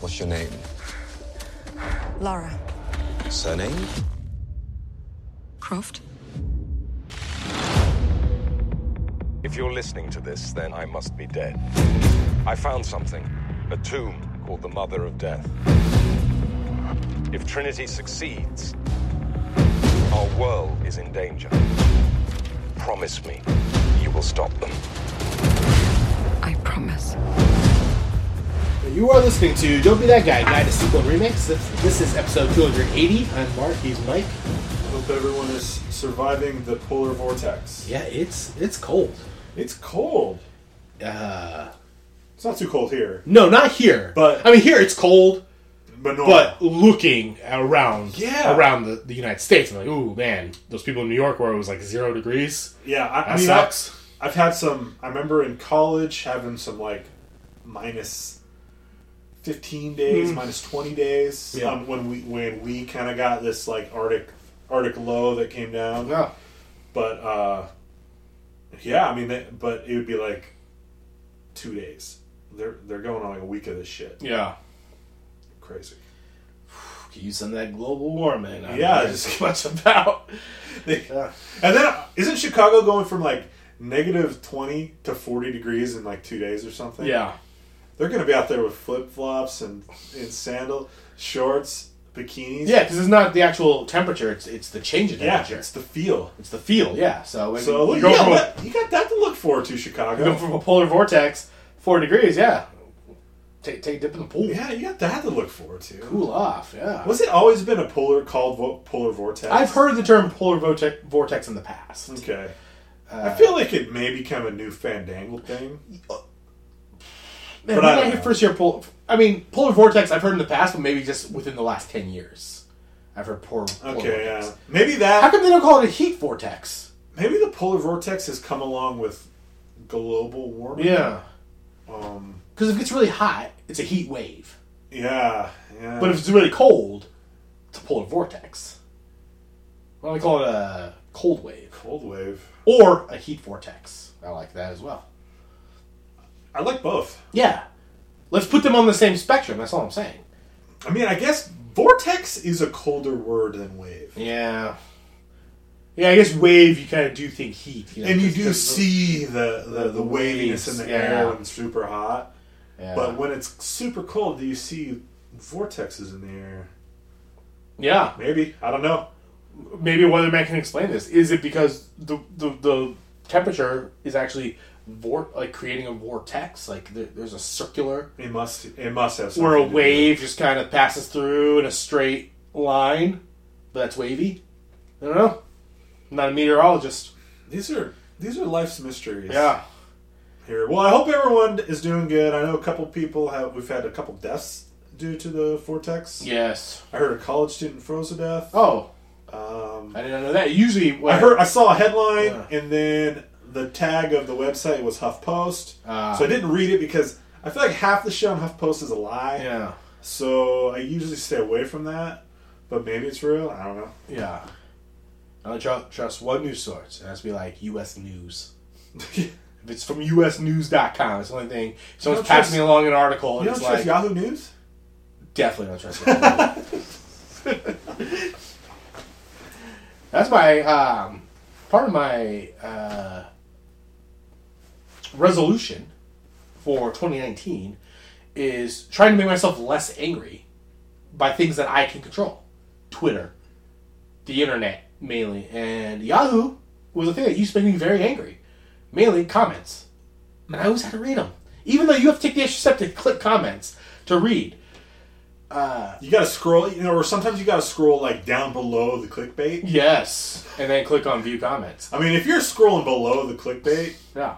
What's your name? Lara. Surname? Croft? If you're listening to this, then I must be dead. I found something a tomb called the Mother of Death. If Trinity succeeds, our world is in danger. Promise me you will stop them. I promise. You are listening to Don't Be That Guy, Guide to Sequel and Remakes. This, this is episode 280. I'm Mark, he's Mike. Hope everyone is surviving the polar vortex. Yeah, it's it's cold. It's cold. Uh, It's not too cold here, no, not here. But- I mean, here it's cold, but normal. but looking around Yeah. around the, the United States, I'm like, ooh, man, those people in New York where it was like zero degrees. yeah, I, I That mean, sucks. I've, I've had some. I remember in college having some like minus fifteen days, minus twenty days. Yeah. Um, when we when we kind of got this like Arctic Arctic low that came down. Yeah. But uh, yeah, I mean, they, but it would be like two days. They're they're going on like a week of this shit. Yeah. Crazy. Could use some that global warming. I don't Yeah, know just- much about. They- Yeah. And then isn't Chicago going from like negative twenty to forty degrees in like two days or something? Yeah. They're going to be out there with flip flops and in sandal shorts, bikinis. Yeah, because it's not the actual temperature; it's it's the change in yeah, temperature. it's the feel. It's the feel. Yeah. So, when So you yeah, you got that to look forward to, Chicago. go from a polar vortex, four degrees, yeah. Take, take a dip in the pool. yeah, you got that to look forward to. Cool off, yeah. Was it always been a polar called vo- polar vortex? I've heard the term polar vortex, vortex in the past. Okay. Uh, I feel like it may become a new fandangle thing. Man, but I don't know. first year polar, I mean polar vortex. I've heard in the past, but maybe just within the last ten years, I've heard polar. polar Okay, vortex. yeah. Maybe that. How come they don't call it a heat vortex? Maybe the polar vortex has come along with global warming. Yeah, Um. because if it's really hot, it's a heat wave. Yeah. Yeah. But if it's really cold, it's a polar vortex. Why don't we call it a cold wave cold wave, or a heat vortex? I like that as well. I like both. Yeah. Let's put them on the same spectrum. That's all I'm saying. I mean, I guess vortex is a colder word than wave. Yeah. Yeah, I guess wave, you kind of do think heat. You know, and you do see the, the, the the waviness in the waves, air when it's super hot. Yeah. But when it's super cold, do you see vortexes in the air? yeah. Maybe. I don't know. Maybe a weatherman can explain this. Is it because the, the, the temperature is actually vor- like creating a vortex? Like there, there's a circular It must it must have where a wave just kind of passes through in a straight line, but that's wavy? I don't know. I'm not a meteorologist. These are these are life's mysteries. Yeah. Here. Well, I hope everyone is doing good. I know a couple people have we've had a couple deaths due to the vortex. Yes. I heard a college student froze to death. Oh, Um, I didn't know that. Usually, I heard I saw a headline Yeah. and then the tag of the website was HuffPost. Ah. so I didn't read it because I feel like half the shit on HuffPost is a lie. Yeah. So I usually stay away from that. But maybe it's real. I don't know. Yeah. I only trust, trust one news source. It has to be like U.S. News. if it's from USNews.com, it's the only thing. Someone's don't trust- passing me along an article and You it's don't trust like, Yahoo News? definitely don't trust it. That's my, um, part of my uh, resolution for 2019 is trying to make myself less angry by things that I can control. Twitter, the internet mainly, and Yahoo was a thing that used to make me very angry. Mainly comments, and I always had to read them, even though you have to take the extra step to click comments to read. Uh, You gotta scroll, you know, or sometimes you gotta scroll like down below the clickbait. Yes, and then click on view comments. I mean, if you're scrolling below the clickbait, Yeah,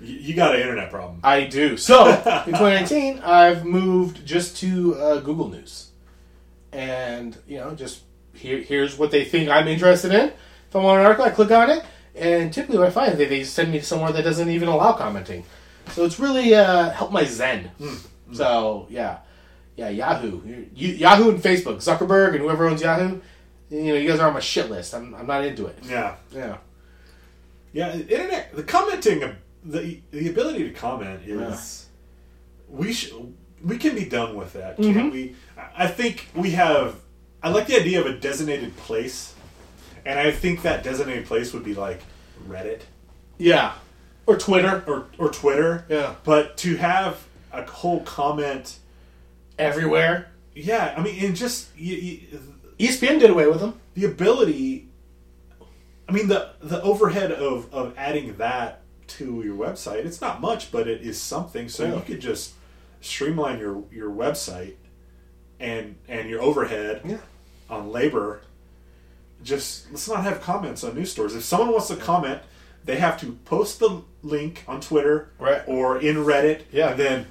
you, got an internet problem. I do. So in 2019, I've moved just to uh, Google News, and you know, just here, here's what they think I'm interested in. If I want an article, I click on it, and typically what I find is they, they send me somewhere that doesn't even allow commenting. So it's really uh, helped my zen. So yeah, yeah, Yahoo, you, Yahoo and Facebook, Zuckerberg and whoever owns Yahoo. You know, you guys are on my shit list. I'm, I'm not into it. Yeah, Yeah. yeah. Internet, the commenting, the the ability to comment is. We should. we can be done with that, Mm-hmm. can't we? I- I think we have. I like the idea of a designated place, and I think that designated place would be like Reddit Yeah. Or Twitter. or or Twitter. Yeah. But to have a whole comment, Everywhere. yeah, I mean, and just you, you, ESPN did away with them. the ability. I mean, the the overhead of of adding that to your website, it's not much, but it is something. So Yeah. you could just streamline your your website and and your overhead Yeah. on labor. Just let's not have comments on news stores. If someone wants to comment, they have to post the link on Twitter Right. or in Reddit. Yeah. and then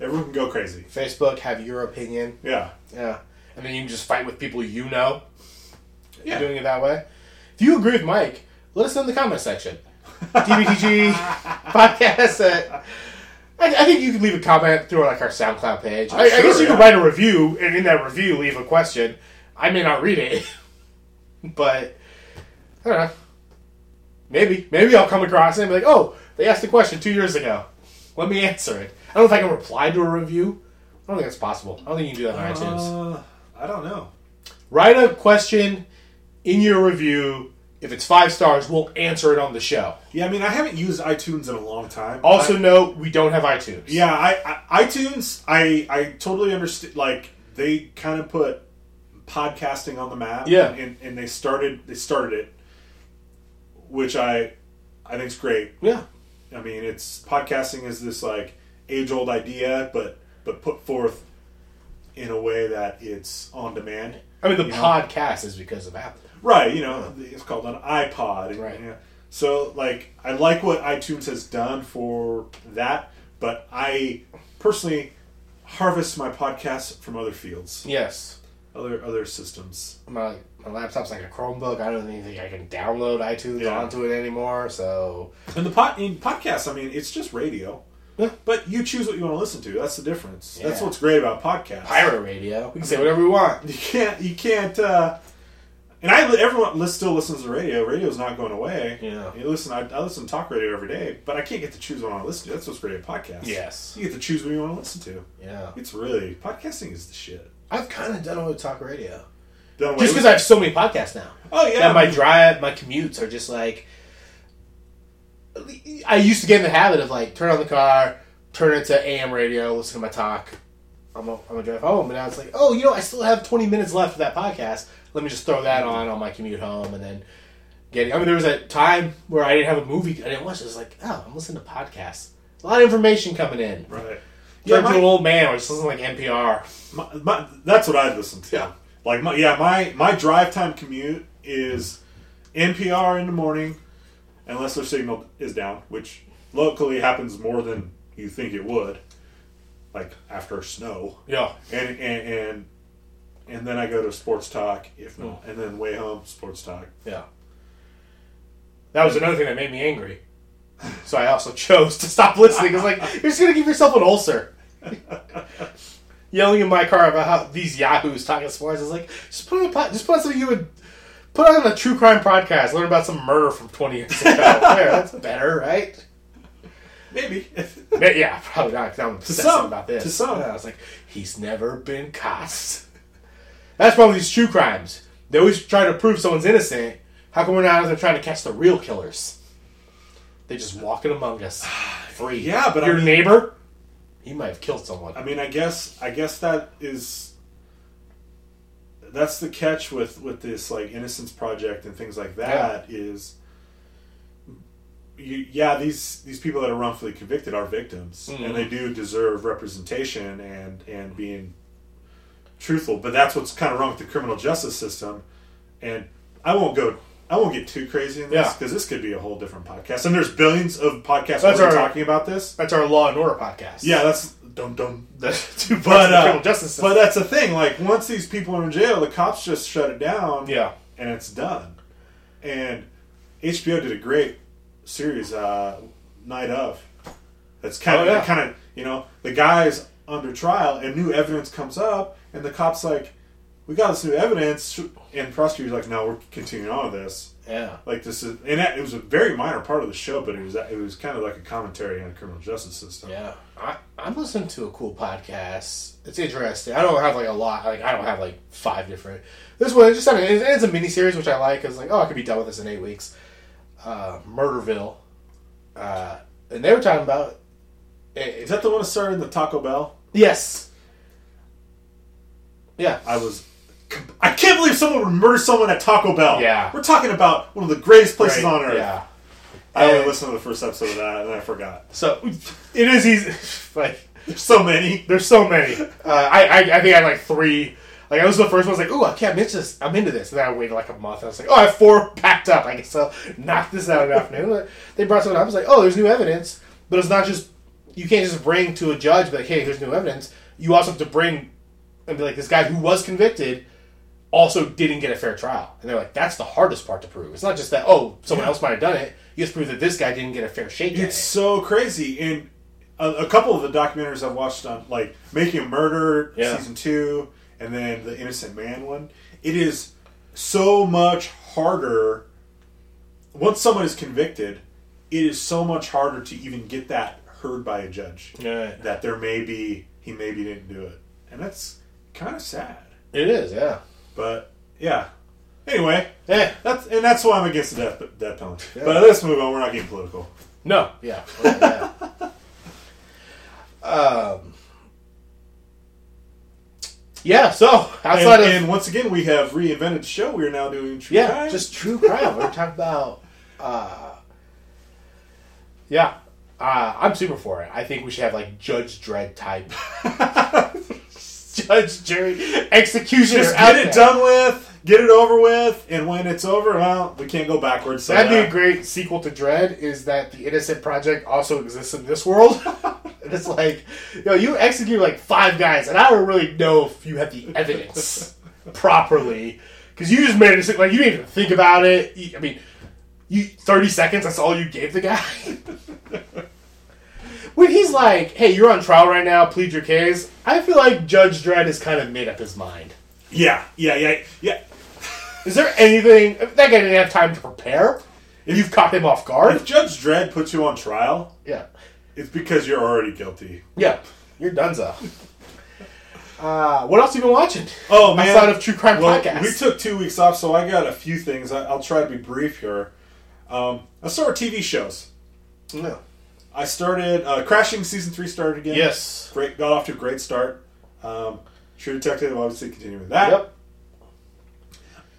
everyone can go crazy. Facebook, have your opinion. Yeah, Yeah. And then you can just fight with people you know yeah. doing it that way. If you agree with Mike, let us know in the comment section. DBTG podcast. At, I, I think you can leave a comment through like our SoundCloud page. I, I guess you yeah. can write a review, and in that review, leave a question. I may not read it, but I don't know. Maybe, maybe I'll come across it and be like, "Oh, they asked a question two years ago. Let me answer it." I don't know if I can reply to a review. I don't think that's possible. I don't think you can do that on iTunes. Uh, I don't know. Write a question in your review. If it's five stars, we'll answer it on the show. Yeah, I mean, I haven't used iTunes in a long time. Also, I- note we don't have iTunes. yeah, I, I iTunes, I I totally understand. Like they kind of put podcasting on the map. Yeah. and, and they started they started it, which I I think is great. yeah, I mean, it's podcasting is this like age old idea, but but put forth in a way that it's on demand. I mean the You know? podcast is because of Apple. Right, you know, it's called an iPod. and- Right. yeah. So, like, I like what iTunes has done for that, but I personally harvest my podcasts from other fields, Yes, other other systems. my my laptop's like a Chromebook. I don't even think I can download iTunes Yeah. onto it anymore. So And the pod, in podcasts, I mean, it's just radio, Yeah. but you choose what you want to listen to. That's the difference. That's what's great about podcasts. pirate radio, we can say whatever we want. You can't. You can't. uh and I, everyone still listens to radio. Radio's not going away. Yeah. You listen. I, I listen to talk radio every day, but I can't get to choose what I want to listen to. That's what's great about podcasts. Yes. You get to choose what you want to listen to. Yeah, It's really podcasting is the shit. I've kind of done away with talk radio Done just because I have so many podcasts now. oh yeah, that my drive, my commutes are just like. I used to get in the habit of like turn on the car, turn it to AM radio, listen to my talk. I'm a, I'm a drive home, and now it's like, oh, you know, I still have 20 minutes left of that podcast. Let me just throw that on on my commute home, and then getting. I mean, there was a time where I didn't have a movie I didn't watch. It was like, oh, I'm listening to podcasts. A lot of information coming in. right. Yeah, to an old man, or just listen like NPR. my, my, that's what I listen to. Yeah. Like my yeah my my drive time commute is NPR in the morning, unless their signal is down, which locally happens more than you think it would. Like after snow. Yeah, and and and, and then I go to sports talk if not, hmm. and then way home sports talk. Yeah. That was another thing that made me angry. So I also chose to stop listening. It's like you're just gonna give yourself an ulcer. Yelling in my car about how these yahoos talking sports is like just put on a pod, just put on something you would put on a true crime podcast. Learn about some murder from twenty years ago. there, that's better, right? Maybe. But yeah, probably not. I'm some. about this. To some. Yeah, I was like, he's never been caught. That's probably these true crimes. They always try to prove someone's innocent. How come we're not out there trying to catch the real killers? They just walking among us, free. Yeah, but I your mean- neighbor, he might have killed someone. I mean, I guess I guess that is that's the catch with with this like Innocence Project and things like that is you yeah these these people that are wrongfully convicted are victims Mhm. and they do deserve representation and and being truthful but that's what's kind of wrong with the criminal justice system and I won't go I won't get too crazy in this Yeah. because this could be a whole different podcast and there's billions of podcasts That's our- talking about this That's our Law and Order podcast. yeah that's dum dum That's parts but the uh, criminal justice system. but that's the thing. Like once these people are in jail, the cops just shut it down. yeah, and it's done. And HBO did a great series, uh, Night of. That's kind Oh, of yeah. kind of you know the guy's under trial and new evidence comes up, and the cops like, we got this new evidence, and the prosecutor's like, no, we're continuing on with this, Yeah. Like this is, and that, it was a very minor part of the show, but it was it was kind of like a commentary on the criminal justice system. Yeah, I, I'm listening to a cool podcast. It's interesting. I don't have like a lot. Like I don't have like five different. This one, it's just it's, it's a mini series which I like. Cause like, oh, I could be done with this in eight weeks. Uh, Murderville, uh, and they were talking about. Is that the one that started in the Taco Bell? yes. Yeah. I was. I can't believe someone would murder someone at Taco Bell. Yeah. we're talking about one of the greatest places Right, on earth. Yeah. I only listened to the first episode of that, and I forgot. So it is easy. Like There's so many. There's so many. Uh, I, I I think I had like three. Like I was the first one. I was like, "Ooh, I can't miss this. I'm into this." And then I waited like a month. And I was like, "Oh, I have four packed up. I guess I'll knock this out in the afternoon." They brought something up. I was like, "Oh, there's new evidence." But it's not just you can't just bring to a judge be like, "Hey, there's new evidence." You also have to bring and be like, "This guy who was convicted also didn't get a fair trial." And they're like, "That's the hardest part to prove. It's not just that oh, someone else might have done it. You just prove that this guy didn't get a fair shake." It's it." so crazy. And a, a couple of the documentaries I've watched on, like Making a Murder Yeah. season two, and then the Innocent Man one, it is so much harder. Once someone is convicted, it is so much harder to even get that heard by a judge. Yeah. That there may be he maybe didn't do it, and that's kind of sad. It is, yeah. But yeah. Anyway, Eh, that's and that's why I'm against the death, death penalty. Yeah. But let's move on. We're not getting political. No, yeah. yeah. um, yeah, so outside and, of and once again, we have reinvented the show. We are now doing true yeah, crime. just true crime. We're talking about uh, yeah. Uh, I'm super for it. I think we should have like Judge Dredd type judge, jury, executioner. just out get it there. done with, get it over with, and when it's over, well, we can't go backwards. So That'd be uh, a great sequel to Dredd. Is that the Innocent Project also exists in this world? and it's like, you know, you execute like five guys, and I don't really know if you have the evidence properly because you just made a decision. Like you didn't even think about it. I mean, you thirty seconds. That's all you gave the guy. when he's like, "Hey, you're on trial right now. Plead your case." I feel like Judge Dredd has kind of made up his mind. yeah, yeah, yeah, yeah. Is there anything that guy didn't have time to prepare? If you've caught him off guard. If Judge Dredd puts you on trial, Yeah. it's because you're already guilty. Yeah. You're donezo. Uh, what else have you been watching? Oh man! Outside of true crime well, podcasts. we took two weeks off, so I got a few things. I, I'll try to be brief here. Um, let's start with TV shows. No. I started uh, Crashing season three started again. Yes. great. Got off to a great start. Um, True Detective, obviously, continuing that. Yep.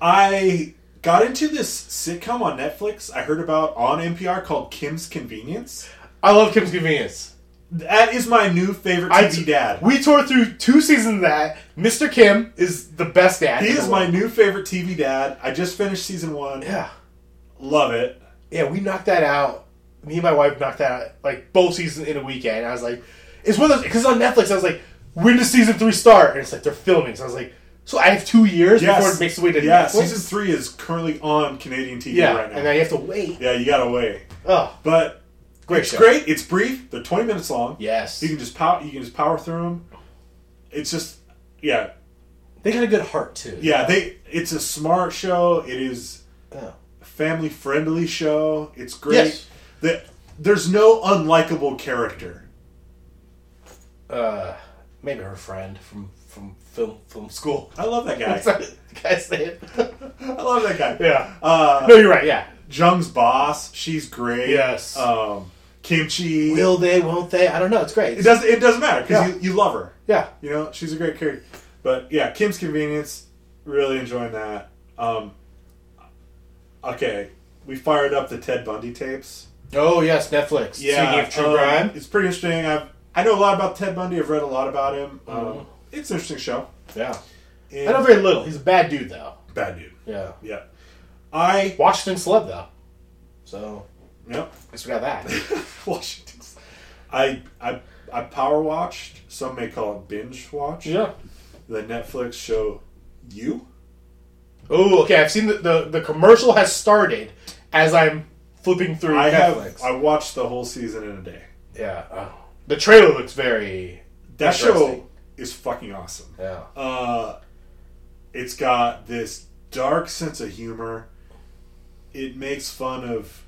I got into this sitcom on Netflix. I heard about on NPR called Kim's Convenience. I love Kim's Convenience. That is my new favorite TV dad. We tore through two seasons of that. Mr. Kim is the best dad. he is my new favorite TV dad. I just finished season one. Yeah. Love it. Yeah, we knocked that out. Me and my wife knocked that out, like, both seasons in a weekend. I was like, it's one of those, because on Netflix, I was like, when does season three start? And it's like, they're filming. So I was like, so I have two years before it makes its way to yeah, Netflix? season three is currently on Canadian TV Yeah, right now. and then you have to wait. yeah, you gotta wait. Oh, But great it's show. great. It's brief. They're twenty minutes long. Yes. You can just power. You can just power through them. It's just yeah, They got a good heart, too. yeah. They. It's a smart show. It is oh. a family friendly show. It's great. Yes. The, there's no unlikable character. uh, maybe her friend from from film film school. I love that guy. That guy's name? I love that guy. yeah. Uh, No, you're right. Yeah. Jung's boss. She's great. Yes. Um, Kimchee. Will they? Won't they? I don't know. It's great. It doesn't. It doesn't matter because Yeah. you, you love her. yeah. You know, she's a great character. But yeah, Kim's Convenience, really enjoying that. Um, okay, we fired up the Ted Bundy tapes. Oh yes, Netflix. Yeah, Speaking of true um, crime. it's pretty interesting. I've I know a lot about Ted Bundy. I've read a lot about him. Um, Mhm. it's an interesting show. Yeah. And I know very little. He's a bad dude though. bad dude. Yeah. Yeah, I Washington celeb though. So yep. I guess we got that. Washington. I I I power watched. Some may call it binge watch. yeah. The Netflix show You. Oh, okay. I've seen the, the the commercial has started as I'm flipping through I Netflix. have I watched the whole season in a day. yeah. Oh. The trailer looks very. That show is fucking awesome. Yeah. Uh, it's got this dark sense of humor. it makes fun of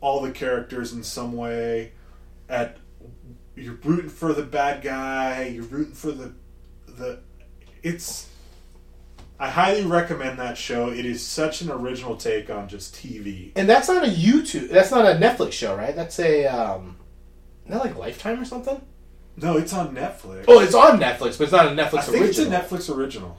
all the characters in some way. At you're rooting for the bad guy. You're rooting for the the. It's. I highly recommend that show. It is such an original take on just TV. And that's not a YouTube. That's not a Netflix show, right? That's a um, isn't that like Lifetime or something? No, it's on Netflix. Oh, it's on Netflix, but it's not a Netflix I think original. it's a Netflix original.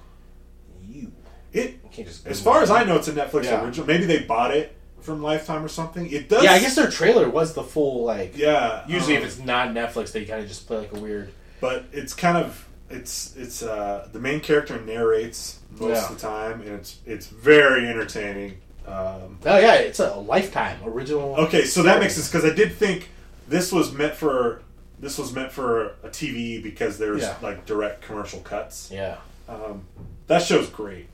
You It, can't just. as far as I know, it's a Netflix Yeah. original. Maybe they bought it from Lifetime or something. It does. Yeah, I guess their trailer was the full like. Yeah. Usually, um, if it's not Netflix, they kind of just play like a weird. but it's kind of it's it's uh the main character narrates most Yeah. of the time, and it's it's very entertaining. Um, Oh yeah, it's a Lifetime original. okay, so that makes sense because I did think this was meant for this was meant for a TV because there's Yeah. like direct commercial cuts. Yeah, Um, that show's great.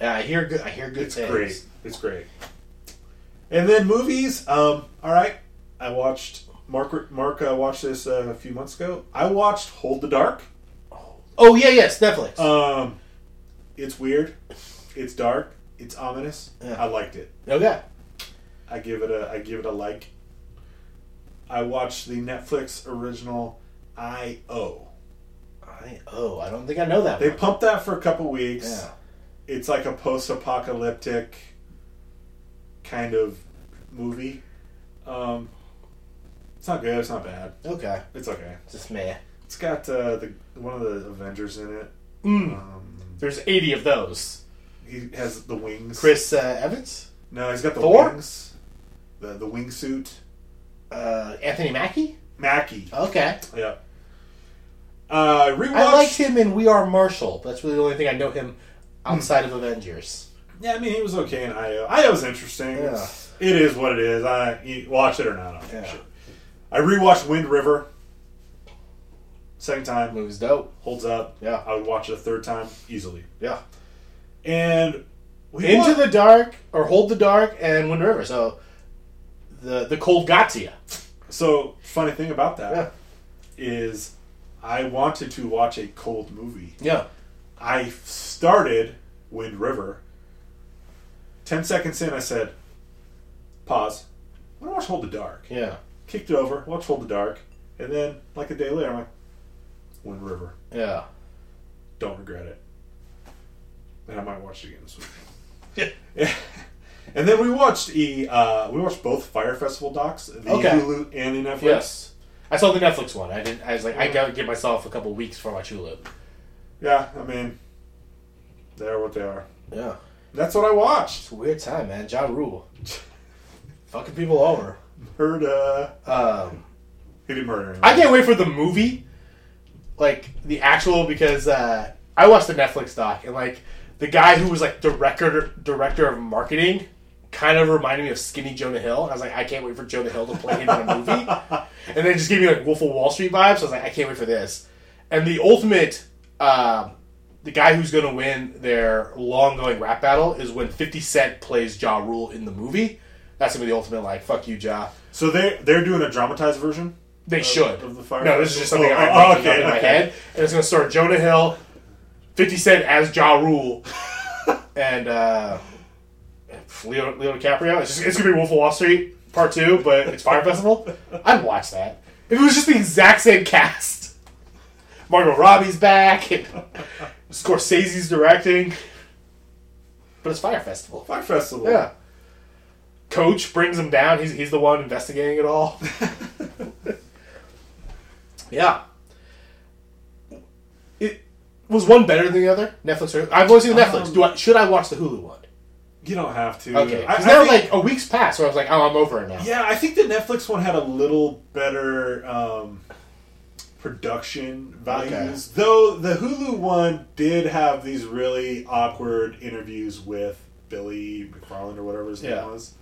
yeah. I hear good. I hear good It's things. great. It's great. And then movies. Um, all right, I watched Mark. Mark uh, watched this uh, a few months ago. I watched Hold the Dark. Oh yeah, yes, Netflix. Um, it's weird. It's dark. It's ominous. Yeah. I liked it. okay. I give it a. I give it a like. I watched the Netflix original I O. I oh, I don't think I know that. They one. pumped that for a couple weeks. Yeah. It's like a post-apocalyptic kind of movie. Um, it's not good. It's not bad. Okay. It's okay. Just meh. It's got uh, the one of the Avengers in it. Mm. Um, There's 80 of those. he has the wings. Chris uh, Evans, No, he's got the Thor? wings. The the wingsuit. uh, Anthony Mackie. Mackie. Okay. Yeah. Uh, rewatched. I liked him in We Are Marshall. That's really the only thing I know him outside of Avengers. Yeah, I mean he was okay in IO. IO was interesting. Yeah. It's- It is what it is. I you watch it or not. I don't Yeah. yeah. I rewatched Wind River. Second time Movie's dope. holds up. Yeah. I would watch it a third time easily. Yeah. And we Into the Dark or Hold the Dark and Wind River. So the the cold got to you. so funny thing about that Yeah. is I wanted to watch a cold movie. Yeah. I started Wind River. Ten seconds in, I said, "Pause. I want to watch Hold the Dark." Yeah. Kicked it over, Watch Hold the Dark, and then like a day later, I'm like, "Wind River." Yeah. Don't regret it. And I might watch it again this week. Yeah. Yeah. And then we watched e uh, we watched both Fyre Festival docs, the Okay. Hulu and the Netflix. Yes. I saw the Netflix one. I didn't. I was like, I gotta give myself a couple weeks for my Hulu. Yeah, I mean, they're what they are. Yeah. That's what I watched. It's a weird time, man. Ja Rule. Fucking people over. Heard uh, Um, he didn't murder. I can't wait for the movie, like the actual, because uh, I watched the Netflix doc and like the guy who was like director director of marketing kind of reminded me of Skinny Jonah Hill. I was like, I can't wait for Jonah Hill to play him in a movie, and then it just gave me like Wolf of Wall Street vibes. So I was like, I can't wait for this. And the ultimate, uh, the guy who's going to win their long going rap battle is when Fifty Cent plays Ja Rule in the movie. That's gonna be the ultimate like fuck you Ja. So they they're doing a dramatized version. They should. of the Fyre no, this is just something Oh, I'm oh, making up okay, in my head, and it's going to start Jonah Hill, Fifty Cent as Ja Rule, and uh, Leo, Leo DiCaprio. It's, just, it's going to be Wolf of Wall Street Part Two, but it's Fyre Festival. I'd watch that if it was just the exact same cast. Margot Robbie's back, and Scorsese's directing, but it's Fyre Festival. Fyre Festival. Yeah. Coach brings him down. He's, he's the one investigating it all. yeah. It was one better than the other. Netflix. Or, I've always seen the Netflix. Um, Do I should I watch the Hulu one? You don't have to. Okay. I, Because I now think- like a week's passed, where I was like, oh, I'm over it now. Yeah, I think the Netflix one had a little better um, production values. Though the Hulu one did have these really awkward interviews with Billy McFarland or whatever his Yeah. name was,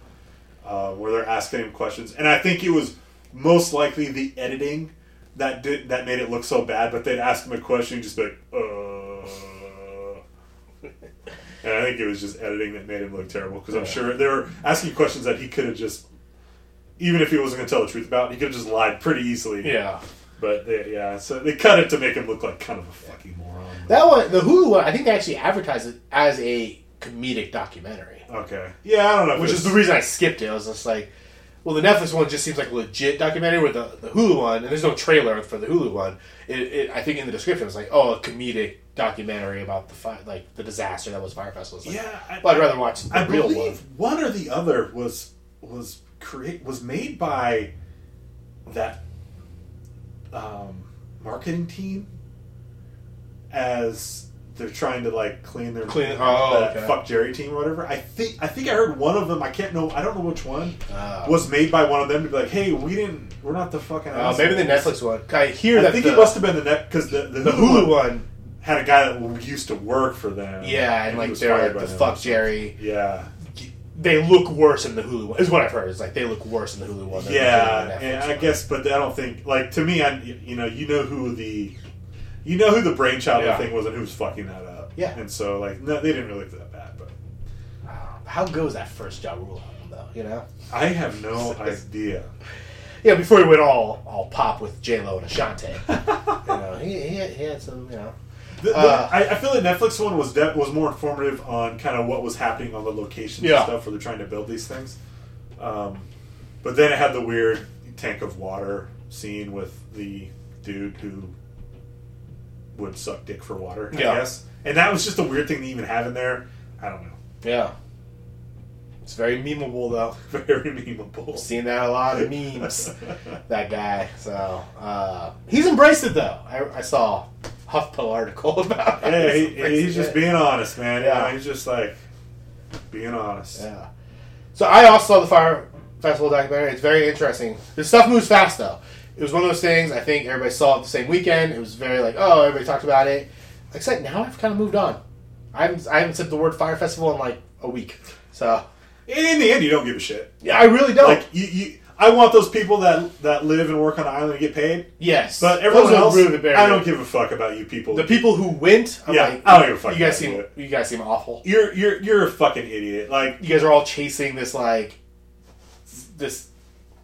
uh, where they're asking him questions, and I think it was most likely the editing that did that made it look so bad. But they'd ask him a question, he'd just be like, uh. And I think it was just editing that made him look terrible because I'm Yeah. sure they were asking questions that he could have just, even if he wasn't going to tell the truth about, he could have just lied pretty easily. Yeah. But they, yeah, so they cut it to make him look like kind of a fucking moron. That one, the Hulu one, I think they actually advertised it as a comedic documentary, Okay. Yeah, I don't know. which it's- is the reason I skipped it. I was just like, well, the Netflix one just seems like a legit documentary, where the, the Hulu one, and there's no trailer for the Hulu one. It, it, I think in the description it's like, oh, a comedic documentary about the fi- like the disaster that was Fyre Festival. Like, Yeah, I- but I'd rather watch the I real believe one. one or the other was was create was made by that um, marketing team as they're trying to like clean their Clean- oh, okay. FuckJerry team or whatever. I think I think I heard one of them. I can't know. I don't know which one Oh. was made by one of them to be like, hey, we didn't. We're not the fucking. Uh, maybe the. Netflix one. I hear I that think the, it must have been the net because the, the the Hulu one. had a guy that used to work for them. Yeah, and like they're like the FuckJerry. Yeah. They look worse in the Hulu one. Is what I've heard. Is like they look worse in the Hulu one. than they do in Yeah, and I one. guess, but I don't think like to me, I you know you know who the you know who the brainchild Yeah. of the thing was and who's fucking that up. Yeah. and so like no, they didn't really look that bad, but How goes that first Ja Rule album though? You know. I have no idea. Yeah, before he went all all pop with J Lo and Ashanti. you know, he, he, had, he had some. You know. The, the- Uh, I, I feel the Netflix one was de- was more informative on kind of what was happening on the locations Yeah. and stuff where they're trying to build these things. Um, but then it had the weird tank of water scene with the dude who would suck dick for water. I Yeah. guess, and that was just a weird thing to even have in there. I don't know. Yeah. It's very memeable though. Very memeable. Seen that a lot of memes. that guy. So uh, he's embraced it though. I, I saw a HuffPo article about. it. Yeah, he, embraced he's just it. being honest, man. Yeah. Yeah, he's just like being honest. Yeah. So I also saw the Fyre Festival documentary. It's very interesting. The stuff moves fast though. It was one of those things. I think everybody saw it the same weekend. It was very like, oh, everybody talked about it. Like I said, now I've kind of moved on. I haven't, I haven't said the word Fyre Festival in like a week. So In the end, you don't give a shit. yeah, I really don't. Like you, you, I want those people that that live and work on the island to get paid. yes, But everyone else, I don't give a fuck about you people. The people who went, I'm Yeah, like, I don't give a fuck You guys seem, it. you guys seem awful. you're you're you're a fucking idiot. Like You guys are all chasing this like this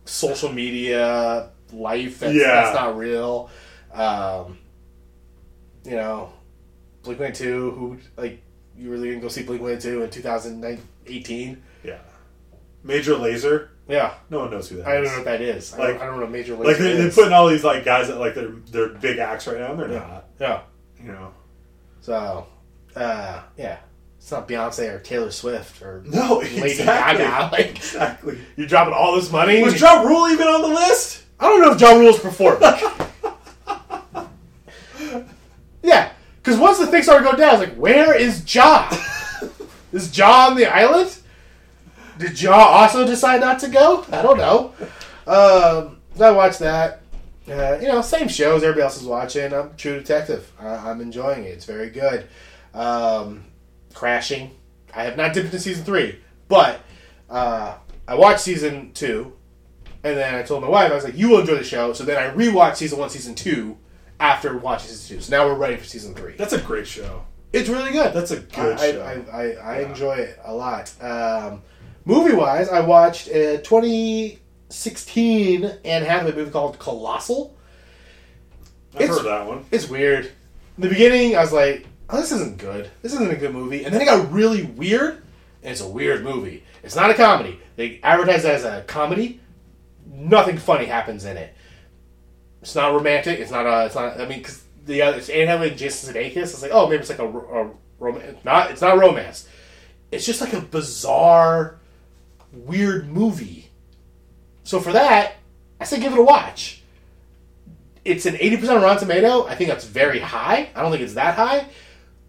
social media life that's, Yeah. that's not real. Um, you know, Blink One Two. Who like you really didn't go see Blink One Two in 2018? yeah, Major Lazer. Yeah, No one knows who that I don't know what that is. I, Like- don't, I don't know Major League Like they, they're putting all these like guys that like they're they're big acts right now, and they're not. yeah. You know. So, uh, yeah, it's not Beyonce or Taylor Swift or No, Lady exactly. Gaga. Like Exactly. you're dropping all this money. Was Ja Rule even on the list? I don't know if John Rule's performing. yeah, because once the thing started going down, I was like, "Where is Ja? is Ja on the island? Did Ja also decide not to go? I don't know." Um, I watched that. Uh, you know, same shows everybody else is watching. I'm True Detective. I, I'm enjoying it. It's very good. Um, Crashing. I have not dipped into season three, but uh, I watched season two, and then I told my wife I was like, "You will enjoy the show." So then I rewatched season one, season two after watching season two. So now we're ready for season three. That's a great show. It's really good. That's a good I, show. I, I, I enjoy it a lot. Um, movie wise, I watched a 2016 Anne Hathaway movie called Colossal. I've it's- heard that one. It's weird. In the beginning, I was like, "Oh, this isn't good. This isn't a good movie." And then it got really weird, and it's a weird movie. It's not a comedy. They advertise it as a comedy. Nothing funny happens in it. It's not romantic. It's not. A, it's not. I mean, because the other it's Anne Hathaway and Jason Sudeikis. It's like, oh, maybe it's like a, a romance. Not. It's not romance. It's just like a bizarre, weird movie. So for that, I say give it a watch it's an 80% on Rotten Tomato. I think that's very high. I don't think it's that high.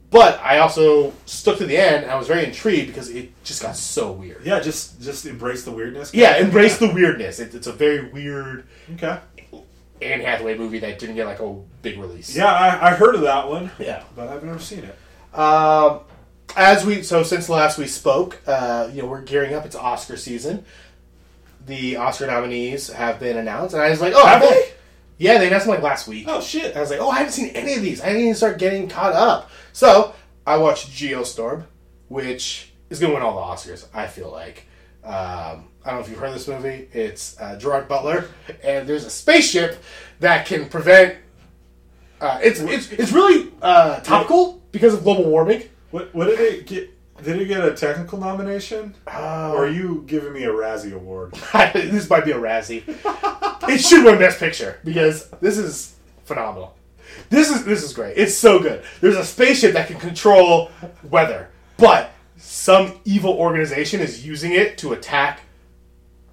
But I also stuck to the end and I was very intrigued because it just got so weird. Yeah, just just embrace the weirdness. Yeah, embrace the weirdness. It, it's a very weird Okay. Anne Hathaway movie that didn't get like a big release. Yeah, I, I heard of that one, Yeah. but I've never seen it. Um, as we so since last we spoke, uh, you know we're gearing up. It's Oscar season. The Oscar nominees have been announced, and I was like, "Oh, Have I they? Yeah, they announced them like last week. Oh shit! I was like, oh, I haven't seen any of these. I didn't even start getting caught up. So I watched Geostorm, which is going to win all the Oscars. I feel like. Um, I don't know if you've heard this movie. It's uh, Gerard Butler, and there's a spaceship that can prevent. Uh, it's it's it's really uh, topical because of global warming. What what did it get? Did it get a technical nomination? Oh. Or are you giving me a Razzie Award? this might be a Razzie. it should win Best Picture because this is phenomenal. This is this is great. It's so good. There's a spaceship that can control weather, but some evil organization is using it to attack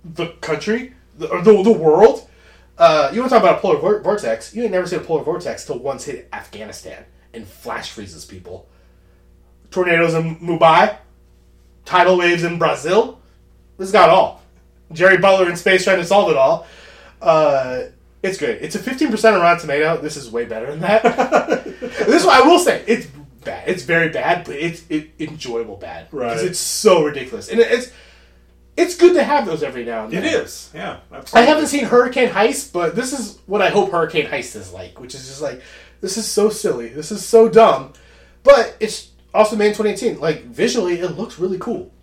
the country the, or the, the world. Uh, you want to talk about a polar vor- vortex? You ain't never seen a polar vortex till once hit Afghanistan and flash freezes people. Tornadoes in Mumbai, tidal waves in Brazil. This got all. Jerry Butler in space trying to solve it all. Uh, it's great. It's a 15% on Rotten Tomato. This is way better than that. this is what I will say. It's bad. It's very bad, but it's it, enjoyable bad. Right. Because it's so ridiculous. And it- it's it's good to have those every now and then. It is, yeah. Absolutely. I haven't seen Hurricane Heist, but this is what I hope Hurricane Heist is like, which is just like, this is so silly. This is so dumb. But it's also made in 2018. Like, visually, it looks really cool.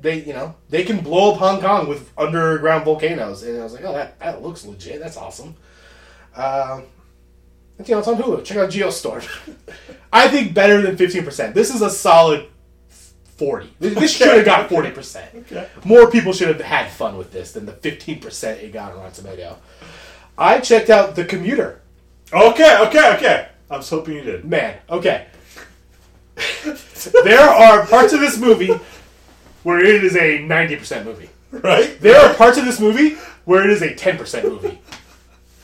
They, you know, they can blow up Hong Kong with underground volcanoes. And I was like, oh, that, that looks legit. That's awesome. Um, and, you know, it's on Hulu. Check out Geostorm. I think better than 15%. This is a solid 40. This this should have got 40%. Okay. More people should have had fun with this than the 15% it got on Rotten Tomato. I checked out The Commuter. Okay, okay, okay. I was hoping you did. Man, okay. there are parts of this movie where it is a 90% movie. Right? There are parts of this movie where it is a 10% movie.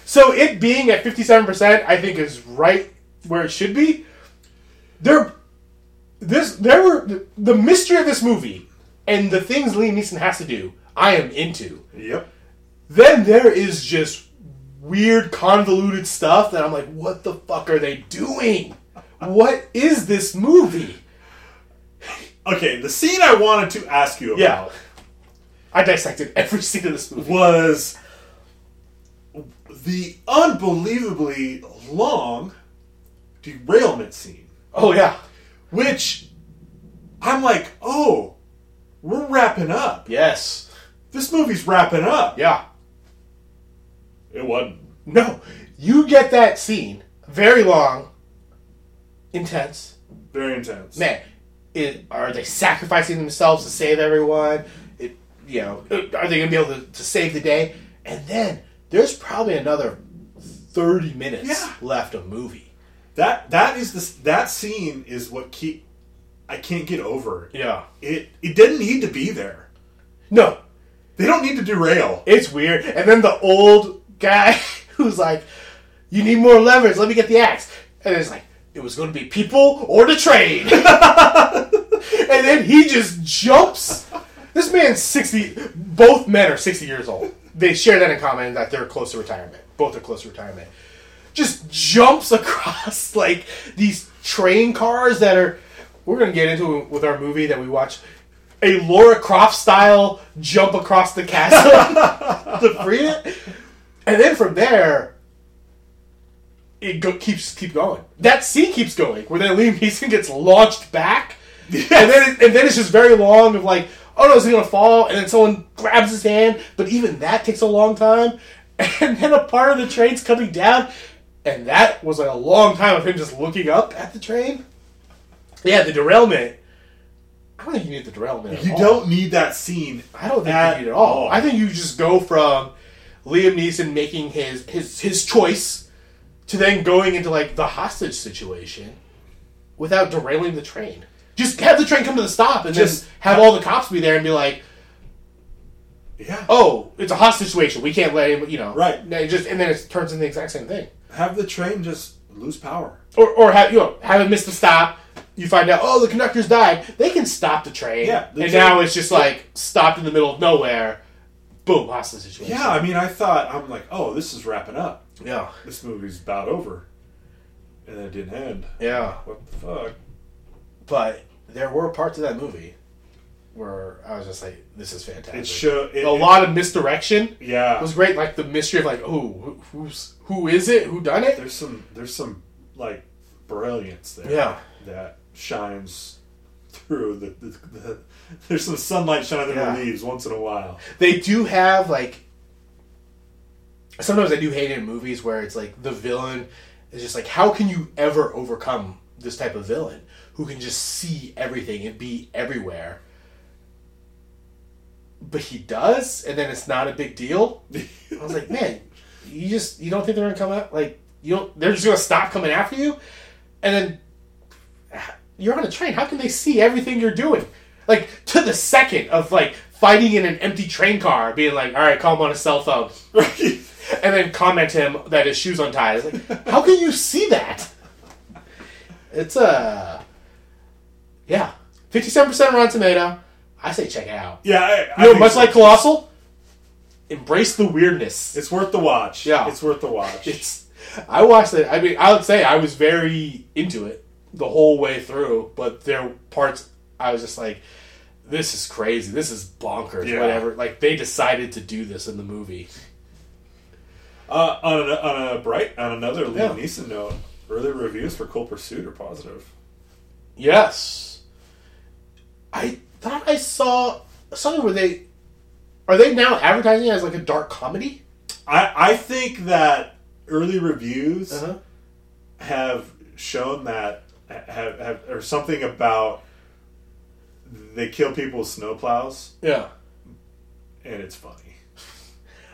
So it being at 57%, I think is right where it should be. There this there were the, mystery of this movie and the things Liam Neeson has to do, I am into. Yep. Then there is just weird convoluted stuff that I'm like, what the fuck are they doing? What is this movie? Okay, the scene I wanted to ask you about Yeah. I dissected every scene of this movie. was the unbelievably long derailment scene. Oh yeah. Which I'm like, oh, we're wrapping up. Yes. This movie's wrapping up. Yeah. It wasn't. No. You get that scene, very long, intense. Very intense. Man, it, are they sacrificing themselves to save everyone? It, you know, uh, are they going to be able to, to save the day? And then there's probably another thirty minutes Yeah. left of movie. That that is the that scene is what keep I can't get over. Yeah. It it didn't need to be there. No, They don't need to derail. it's weird. And then the old guy who's like, "You need more levers. Let me get the axe." And it's like, "It was going to be people or the train." and then he just jumps. This man's sixty. Both men are sixty years old. They share that in common that they're close to retirement. Both are close to retirement. Just jumps across like these train cars that are. We're gonna get into it with our movie that we watch. A Lara Croft style jump across the castle to free it, and then from there, it go, keeps keep going. That scene keeps going, where then Liam Neeson gets launched back, and then it, and then it's just very long of like, oh no, is he gonna fall? And then someone grabs his hand, but even that takes a long time, and then a part of the train's coming down, and that was like a long time of him just looking up at the train. Yeah, the derailment. I don't think you need the derailment. At You all. don't need that scene. I don't think at you need it at all. all. I think you just go from Liam Neeson making his his his choice to then going into like the hostage situation without derailing the train. Just have the train come to the stop and Just have all the cops be there and be like, Yeah. "Oh, it's a hostage situation. We can't let him." You know, Right. It just and then it turns into the exact same thing. Have the train just lose power. Or or have you know have it miss the stop. You find out, oh, the conductor's died. They can stop the train. Yeah, the and train- now it's just like stopped in the middle of nowhere. Boom, hostage situation. Yeah, I mean, I thought I'm like, oh, this is wrapping up. Yeah. This movie's about over, and then it didn't end. Yeah. What the fuck? But there were parts of that movie where I was just like, "This is fantastic." It show it, a lot of misdirection. Yeah, It was great, like the mystery of like, "Oh, who, who's who is it? Who done it?" there's some there's some like brilliance there. Yeah. that shines through the, the, the there's some sunlight shining through Yeah. the leaves once in a while. They do have like. Sometimes I do hate it in movies where it's like the villain is just like, "How can you ever overcome this type of villain who can just see everything and be everywhere. But he does, and then it's not a big deal. I was like, man, you just you don't think they're gonna come out like you don't? They're just gonna stop coming after you, and then you're on a train. How can they see everything you're doing? Like to the second of like fighting in an empty train car, being like, all right, call him on his cell phone, and then comment him that his shoes untied. Like, how can you see that? It's a yeah, fifty-seven percent Rotten Tomato. I say check it out. Yeah, I, I You know, much so. like Colossal, embrace the weirdness. it's worth the watch. Yeah. it's worth the watch. It's. I watched it. I mean, I would say I was very into it the whole way through, but there were parts I was just like, "This is crazy. This is bonkers." Yeah. Whatever. Like they decided to do this in the movie. Uh, on, a, on a bright, on another Liam Yeah. Neeson note, early reviews for Cold Pursuit are positive. Yes. I thought I saw something where they are they now advertising it as like a dark comedy. I, I think that early reviews Uh-huh. have shown that have, have or something about they kill people with snowplows Yeah. and it's funny.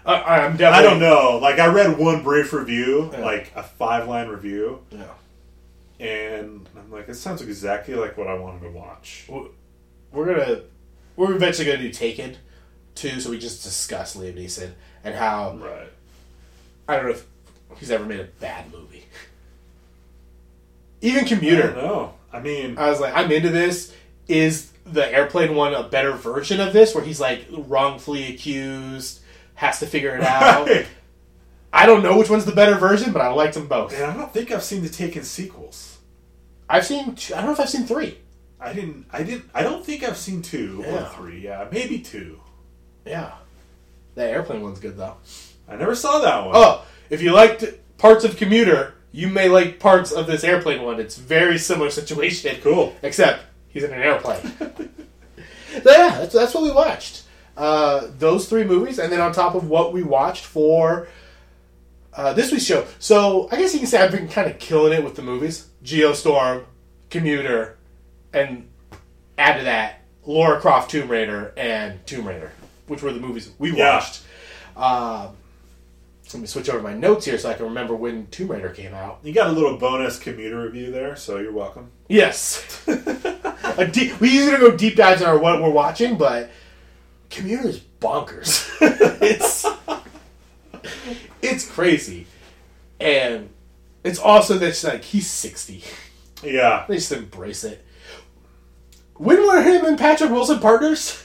I, I'm I don't know. Like I read one brief review, Yeah. like a five line review, Yeah. and I'm like, it sounds exactly like what I wanted to watch. we're gonna we're eventually gonna do Taken too, so we just discuss Liam Neeson and how Right. I don't know if he's ever made a bad movie. Even I Commuter, don't. I mean, I was like, I'm into this. Is the airplane one a better version of this, where he's like wrongfully accused, has to figure it out? I don't know which one's the better version, but I liked them both. and I don't think I've seen the Taken sequels. I've seen. Two, I don't know if I've seen three. I didn't. I didn't. I don't think I've seen two Yeah. or three. Yeah, maybe two. Yeah, that airplane one's good though. I never saw that one. Oh, if you liked parts of Commuter, you may like parts of this airplane one. It's very similar situation. Cool. Except he's in an airplane. yeah, that's, that's what we watched. Uh, those three movies, and then on top of what we watched for uh, this week's show. So I guess you can say I've been kind of killing it with the movies. Geostorm, Commuter, and add to that Laura Croft Tomb Raider and Tomb Raider, which were the movies we Yeah. watched. Um, so let me switch over my notes here so I can remember when Tomb Raider came out. You got a little bonus commuter review there, so you're welcome. Yes. a deep, we usually go deep dives on our what we're watching, but Commuter is bonkers. it's it's crazy, and it's also this like he's sixty. Yeah. They just embrace it. When were him and Patrick Wilson partners?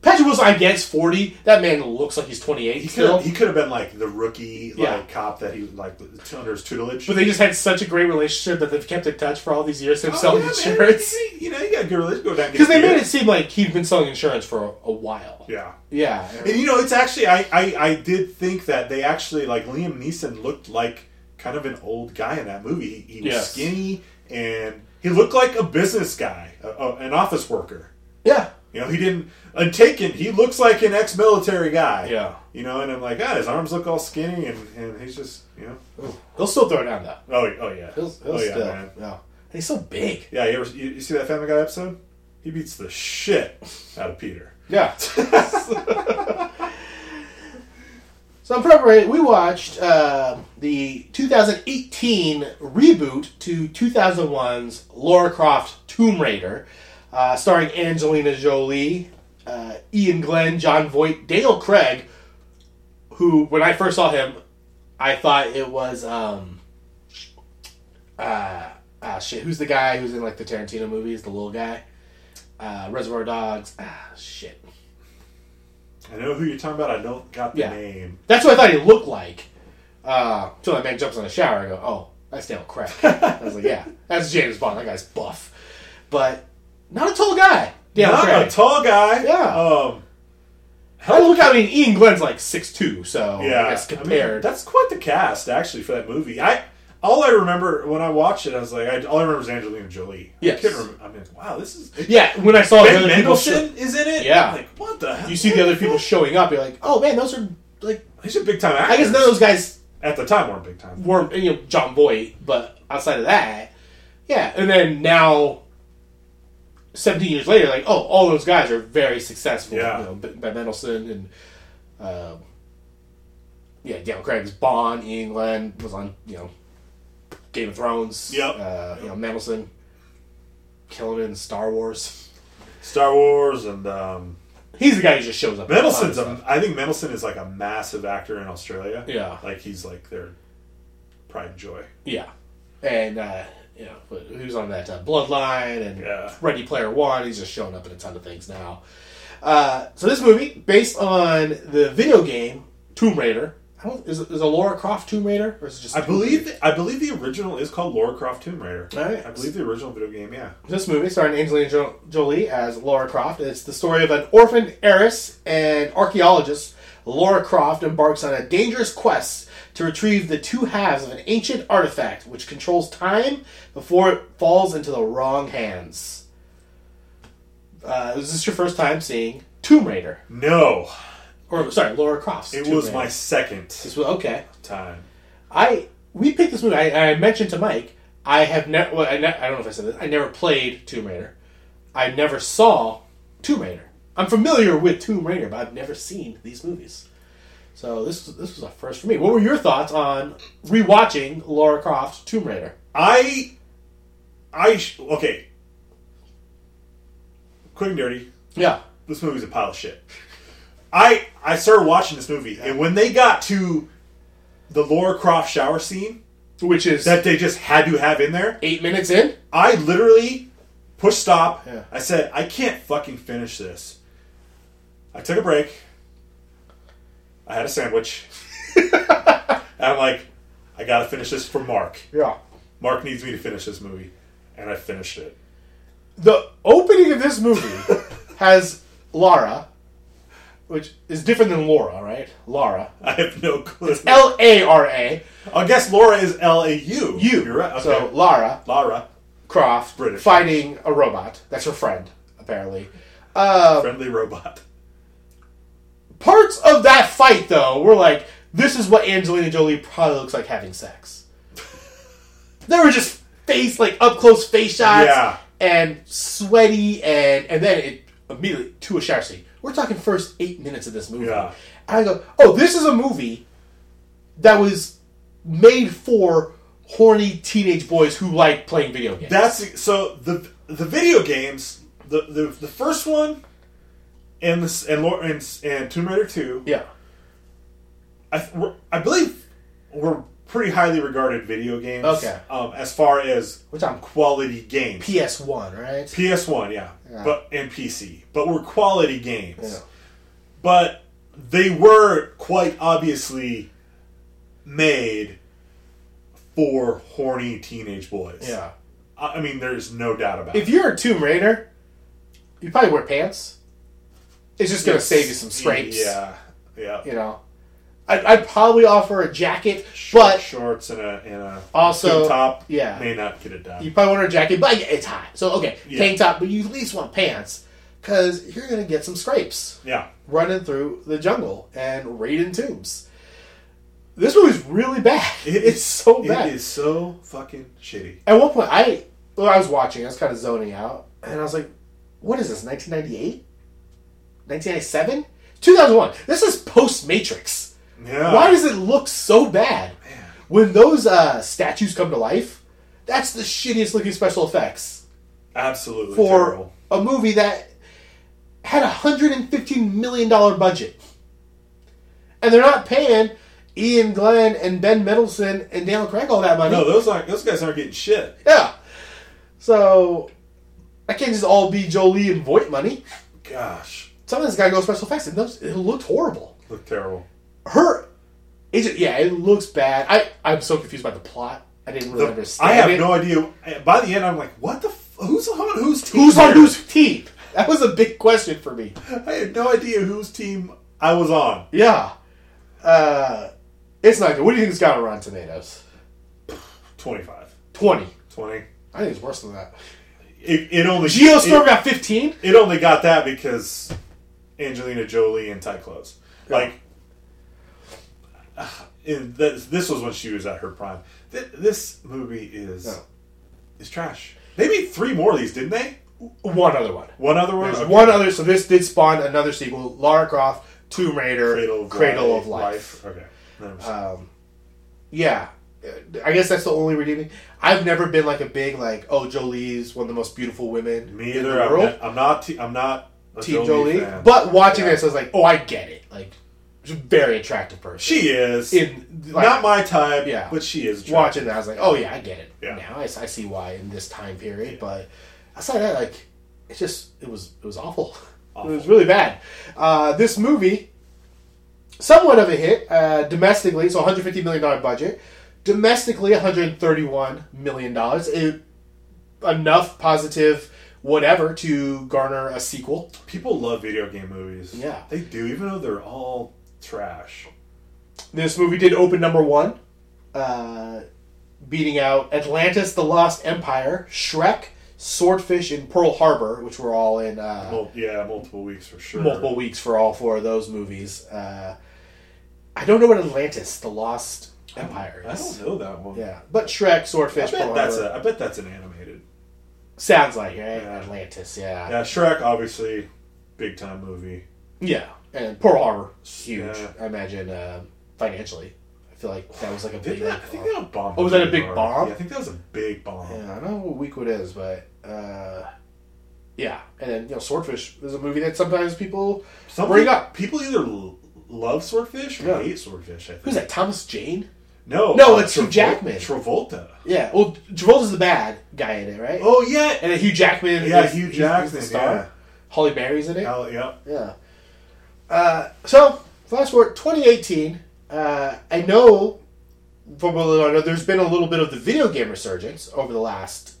Patrick Wilson, I guess forty. That man looks like he's twenty eight He could still. he could have been like the rookie like Yeah. cop that he like under his tutelage. but they just had such a great relationship that they've kept in touch for all these years. Him Oh, selling yeah, man. insurance. You know, you got a good relationship. Go down and Because they beer. made it seem like he'd been selling insurance for a, a while. Yeah. Yeah. And you know, it's actually I, I I did think that they actually like Liam Neeson looked like kind of an old guy in that movie. He, he was Yes. skinny and he looked like a business guy, a, a- an office worker. Yeah. You know, he didn't. And Taken, he looks like an ex-military guy. Yeah. You know, and I'm like, ah, his arms look all skinny, and, and he's just, you know, He'll still throw it down though. oh, oh yeah, He'll, he'll oh yeah, still. man. Yeah. And he's so big. Yeah, you ever you, you see that Family Guy episode? He beats the shit out of Peter. Yeah. so in preparation, we watched uh, the 2018 reboot to 2001's Laura Croft Tomb Raider, uh, starring Angelina Jolie, uh, Iain Glen, Jon Voight, Daniel Craig, who, when I first saw him, I thought it was, um, uh, ah, shit, who's the guy who's in, like, the Tarantino movies, the little guy? Uh, Reservoir Dogs. Ah, shit. I know who you're talking about. I don't got the Yeah. name. That's what I thought he looked like. Uh, until that man jumps in the shower, I go, oh, that's Daniel Craig. I was like, yeah, that's James Bond. That guy's buff. But not a tall guy. Daniel Not Craig. a tall guy. Yeah. Um. I look, I mean, Iain Glen's like 6'2", so Yeah. I guess I mean, compared. that's quite the cast actually for that movie. I all I remember when I watched it, I was like, I, all I remember is Angelina Jolie. Yes. I can't remember. I mean, wow, this is. yeah, when I saw Ben Mendelsohn is in it. Yeah. I'm like what the hell? you see the other people showing up, you're like, oh man, those are like. These are big time actors. I guess none of those guys at the time weren't big time. weren't, you know, Jon Voight, but outside of that, Yeah, and then now, seventeen years later, like oh, all those guys are very successful. Yeah. you know, Ben Mendelsohn and um yeah, Daniel Craig's Bond, Iain Glen was on you know Game of Thrones. Yep. uh, you know Mendelsohn killing it in Star Wars. Star Wars and um, He's the guy who just shows up. Mendelsohn's. A. I think Mendelsohn is like a massive actor in Australia. Yeah. like he's like their pride and joy. Yeah, and uh, you know but who's on that uh, Bloodline and Yeah. Ready Player One. He's just showing up in a ton of things now. Uh, so this movie, based on the video game Tomb Raider, I don't is it, is a Laura Croft Tomb Raider or is it just? I Tomb believe. Raider? I believe the original is called Laura Croft Tomb Raider. Alright. I believe the original video game. Yeah. This movie, starring Angelina Jo- Jolie as Laura Croft, it's the story of an orphaned heiress and archaeologist. Laura Croft embarks on a dangerous quest to retrieve the two halves of an ancient artifact which controls time before it falls into the wrong hands. Uh, is this your first time seeing Tomb Raider? No, Or sorry, Laura Croft's. it Tomb was Raider. my second This was okay. time. I we picked this movie. I, I mentioned to Mike. I have never. Well, I, ne- I don't know if I said this. I never played Tomb Raider. I never saw Tomb Raider. I'm familiar with Tomb Raider, but I've never seen these movies. So this was- this was a first for me. What were your thoughts on rewatching Laura Croft Tomb Raider? I, I okay. Quick and dirty. Yeah, This movie's a pile of shit. I I started watching this movie, and when they got to the Laura Croft shower scene which is that they just had to have in there, eight minutes in. I literally pushed stop. Yeah. I said, I can't fucking finish this. I took a break. I had a sandwich. and I'm like, I gotta finish this for Mark. Yeah. Mark needs me to finish this movie. And I finished it. The opening of this movie has Lara, which is different than Laura, right? Lara. I have no clue. It's L A R A. I guess Laura is L A U. You. You're right. Okay. So Lara Lara, Croft British. fighting a robot. That's her friend, apparently. Uh, friendly robot. Parts of that fight, though, were like, this is what Angelina Jolie probably looks like having sex. There were just face, like up close face shots, Yeah. and sweaty, and and then it immediately to a shower scene. We're talking first eight minutes of this movie. Yeah. And I go, oh, this is a movie that was made for horny teenage boys who like playing video games. That's so the the video games. The the, the first one, and this and Laura and, and Tomb Raider two. yeah. I I believe were pretty highly regarded video games. Okay. Um, as far as Which I'm quality games. PS One, right? PS One, yeah, Yeah. but and PC, but we're quality games. Yeah. But they were quite obviously made for horny teenage boys. Yeah. I I mean, there's no doubt about If it. If you're a Tomb Raider, you probably wear pants. It's just gonna save you some scrapes. Yeah, yeah. You know, I'd, I'd probably offer a jacket, Short but shorts and a and a Also, tube top. yeah. may not get it done. you probably want a jacket, but it's hot. So okay, Yeah. tank top, but you at least want pants because you're gonna get some scrapes yeah, running through the jungle and raiding tombs. This movie's really bad. It it's is- so bad. It is so fucking shitty. At one point, I well, I was watching, I was kind of zoning out, and I was like, "What is this? 1998? 1997? 2001? This is post Matrix. Yeah. Why does it look so bad? Man. When those uh, statues come to life, that's the shittiest looking special effects Absolutely for terrible. a movie that had a hundred and fifteen million dollar budget, and they're not paying Iain Glen and Ben Mendelsohn and Daniel Craig all that money. No, those aren't. Those guys aren't getting shit. Yeah. So I can't just all be Jolie and Voight money. Gosh, Some of this guy go special effects, and those it looked horrible. look terrible. Her, it just, yeah, it looks bad. I I'm so confused by the plot. I didn't really The- understand. I have it. no idea. By the end, I'm like, what the? F- who's on whose team? who's on whose team. That was a big question for me. I had no idea whose team I was on. Yeah, uh, it's not good. What do you think it's got on Rotten Tomatoes? 25, Twenty. 20. I think it's worse than that. It, it only Geostorm it, got fifteen. it only got that because Angelina Jolie and tight clothes. Like, in this, this was when she was at her prime. Th- This movie is No. is trash. They made three more of these, didn't they? One other one. One other one. Okay. one other. So this did spawn another sequel: Lara Croft, Tomb Raider, Cradle of Cradle Life. of Life. Okay. Um, yeah, I guess that's the only redeeming. I've never been like a big like, oh, Jolie's one of the most beautiful women Me in either. the I'm not. I'm not, I'm not Team Jolie, fan. but watching Yeah. this, I was like, oh, I get it. Like, she's a very attractive person. she is in like, not my type. Yeah. but she is. attractive. watching that, I was like, oh yeah, I get it. Yeah. Now I, I see why in this time period. But outside of that, like, it's just it was it was awful. Awful. It was really bad. Uh, this movie, somewhat of a hit uh, domestically, so 150 million dollar budget. Domestically, 131 million dollars. It enough positive whatever to garner a sequel. People love video game movies. Yeah. they do, even though they're all trash. This movie did open number one, uh, beating out Atlantis: The Lost Empire, Shrek, Swordfish, and Pearl Harbor, which were all in uh, Mul- yeah, multiple weeks for sure. multiple weeks for all four of those movies. Uh, I don't know what Atlantis: The Lost Empire is. I don't know that one. Yeah, but Shrek, I Swordfish, bet Pearl that's Harbor a. I bet that's an animated. Sounds like right? Yeah. Atlantis. Yeah. Yeah, Shrek, obviously, big time movie. yeah, and Pearl Harbor, huge. Yeah. I imagine uh, financially. I feel like that was like a big. Did that, like, I think that a bomb. Oh, was that a big bomb? Yeah, I think that was a big bomb. Yeah, I don't know what week it is, but uh, yeah. And then you know, Swordfish is a movie that sometimes people Some bring people, up. people either love Swordfish or Yeah. hate Swordfish. I think. Who's that? Thomas Jane? No, No, uh, it's Hugh Travol- Jackman. Travolta. Yeah. Well, Travolta's the bad guy in it, right? Oh yeah, And then Hugh Jackman. yeah, is, Hugh Jackman. he's the star. Yeah, Halle Berry's in it. Hell, yeah. Yeah. Uh, so fast forward 2018. Uh, I know from what I know, there's been a little bit of the video game resurgence over the last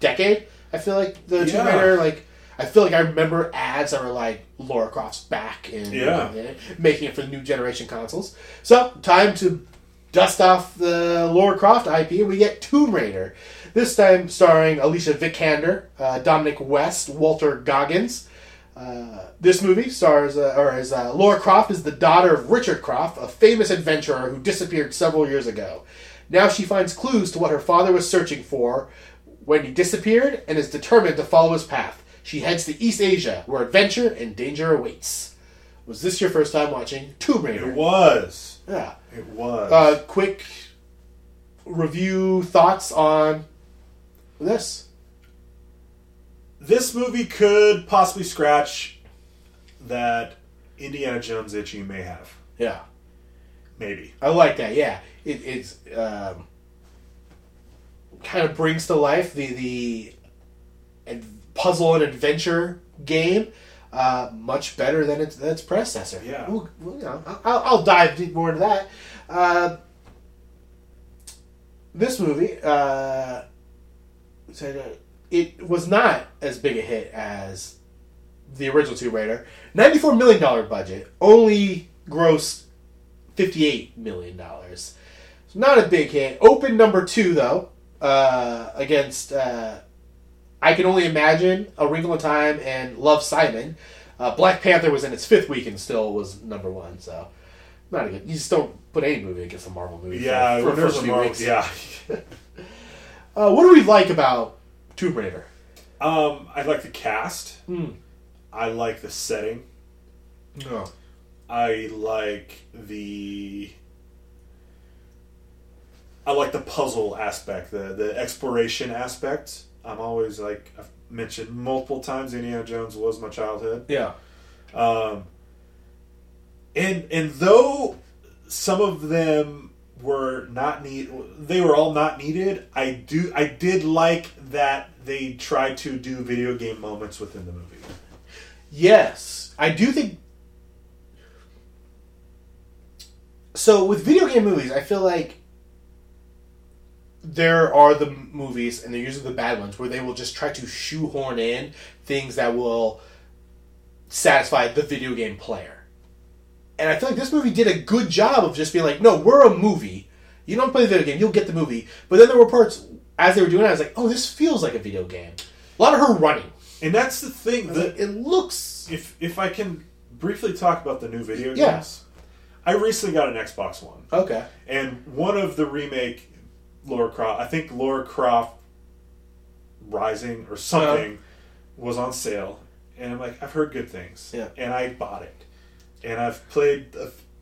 decade. I feel like the Tomb Yeah. Raider, like I feel like I remember ads that were like Laura Croft's back and Yeah. making it for the new generation consoles. So time to dust off the Laura Croft IP, and we get Tomb Raider. This time starring Alicia Vikander, uh, Dominic West, Walter Goggins. Uh, this movie stars, uh, or is uh, Laura Croft is the daughter of Richard Croft, a famous adventurer who disappeared several years ago. Now she finds clues to what her father was searching for when he disappeared and is determined to follow his path. She heads to East Asia, where adventure and danger awaits. Was this your first time watching Tomb Raider? It was. Yeah. It was. Uh, quick review thoughts on this. this movie could possibly scratch that Indiana Jones itch you may have. Yeah. Maybe. I like that. Yeah, it, it's um, kind of brings to life the the ad- puzzle and adventure game uh, much better than its, than its predecessor. Yeah. Well, well, you know, I'll, I'll dive deep more into that. Uh, this movie, uh, said, uh, it was not as big a hit as the original Tomb Raider. Ninety-four million dollar budget, only grossed fifty-eight million dollars. So not a big hit. Open number two though, uh, against uh, I can only imagine A Wrinkle in Time and Love Simon. Uh, Black Panther was in its fifth week and still was number one. So not a good. You just don't put any movie against a Marvel movie. Yeah, for, for first few Marvel- weeks. yeah. Uh, what do we like about Tomb Raider? Um, I like the cast. Hmm. I like the setting. No. I like the. I like the puzzle aspect, the the exploration aspect. I'm always like I've mentioned multiple times. Indiana Jones was my childhood. Yeah. Um, and and though some of them were not need, they were all not needed. I do I did like that they tried to do video game moments within the movie. Yes, I do think. So with video game movies, I feel like there are the movies, and they're usually the bad ones, where they will just try to shoehorn in things that will satisfy the video game player. And I feel like this movie did a good job of just being like, no, we're a movie. You don't play the video game, you'll get the movie. But then there were parts as they were doing it, I was like, oh, this feels like a video game. A lot of her running. And that's the thing. The, like, it looks if if I can briefly talk about the new video games, Yeah. I recently got an Xbox One, okay. and one of the remake Laura Croft. I think Laura Croft Rising or something was on sale, and I'm like, I've heard good things, Yeah. and I bought it, and I've played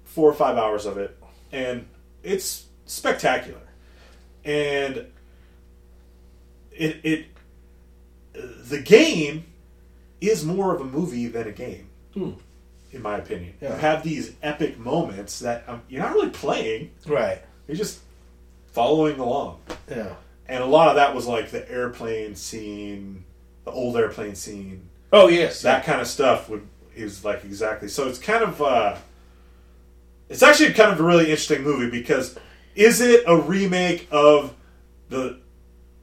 four or five hours of it, and it's spectacular, and it it the game is more of a movie than a game, in my opinion. Yeah. You have these epic moments that um, you're not really playing; Right. you're just following along. Yeah. And a lot of that was like the airplane scene, the old airplane scene, Oh yes. that kind of stuff would is like exactly. So it's kind of uh it's actually kind of a really interesting movie because is it a remake of the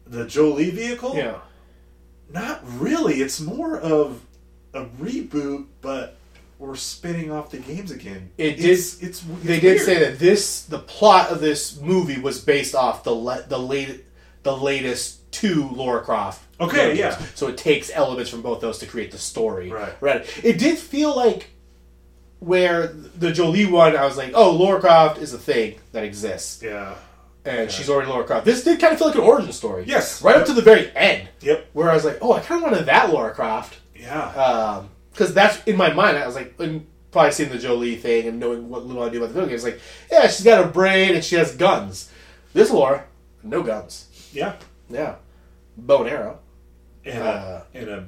the Jolie vehicle? Yeah. Not really. It's more of a reboot, but we're spinning off the games again. It did- It's, it's, They it's did say that this the plot of this movie was based off the le- the late the latest two Laura Croft. Okay, games. yeah. So it takes elements from both those to create the story. Right. Right. It did feel like where the Jolie one, I was like, oh, Laura Croft is a thing that exists, Yeah. and she's already Laura Croft. This did kind of feel like an origin story. Yes. Right up to the very end, Yep. where I was like, oh, I kind of wanted that Laura Croft. Yeah. Um, because that's in my mind. I was like, and probably seeing the Jolie thing and knowing what little I knew about the video game. It's like, yeah, she's got a brain and she has guns. This Laura, no guns. yeah. Yeah, bow and arrow. And Uh, a, and a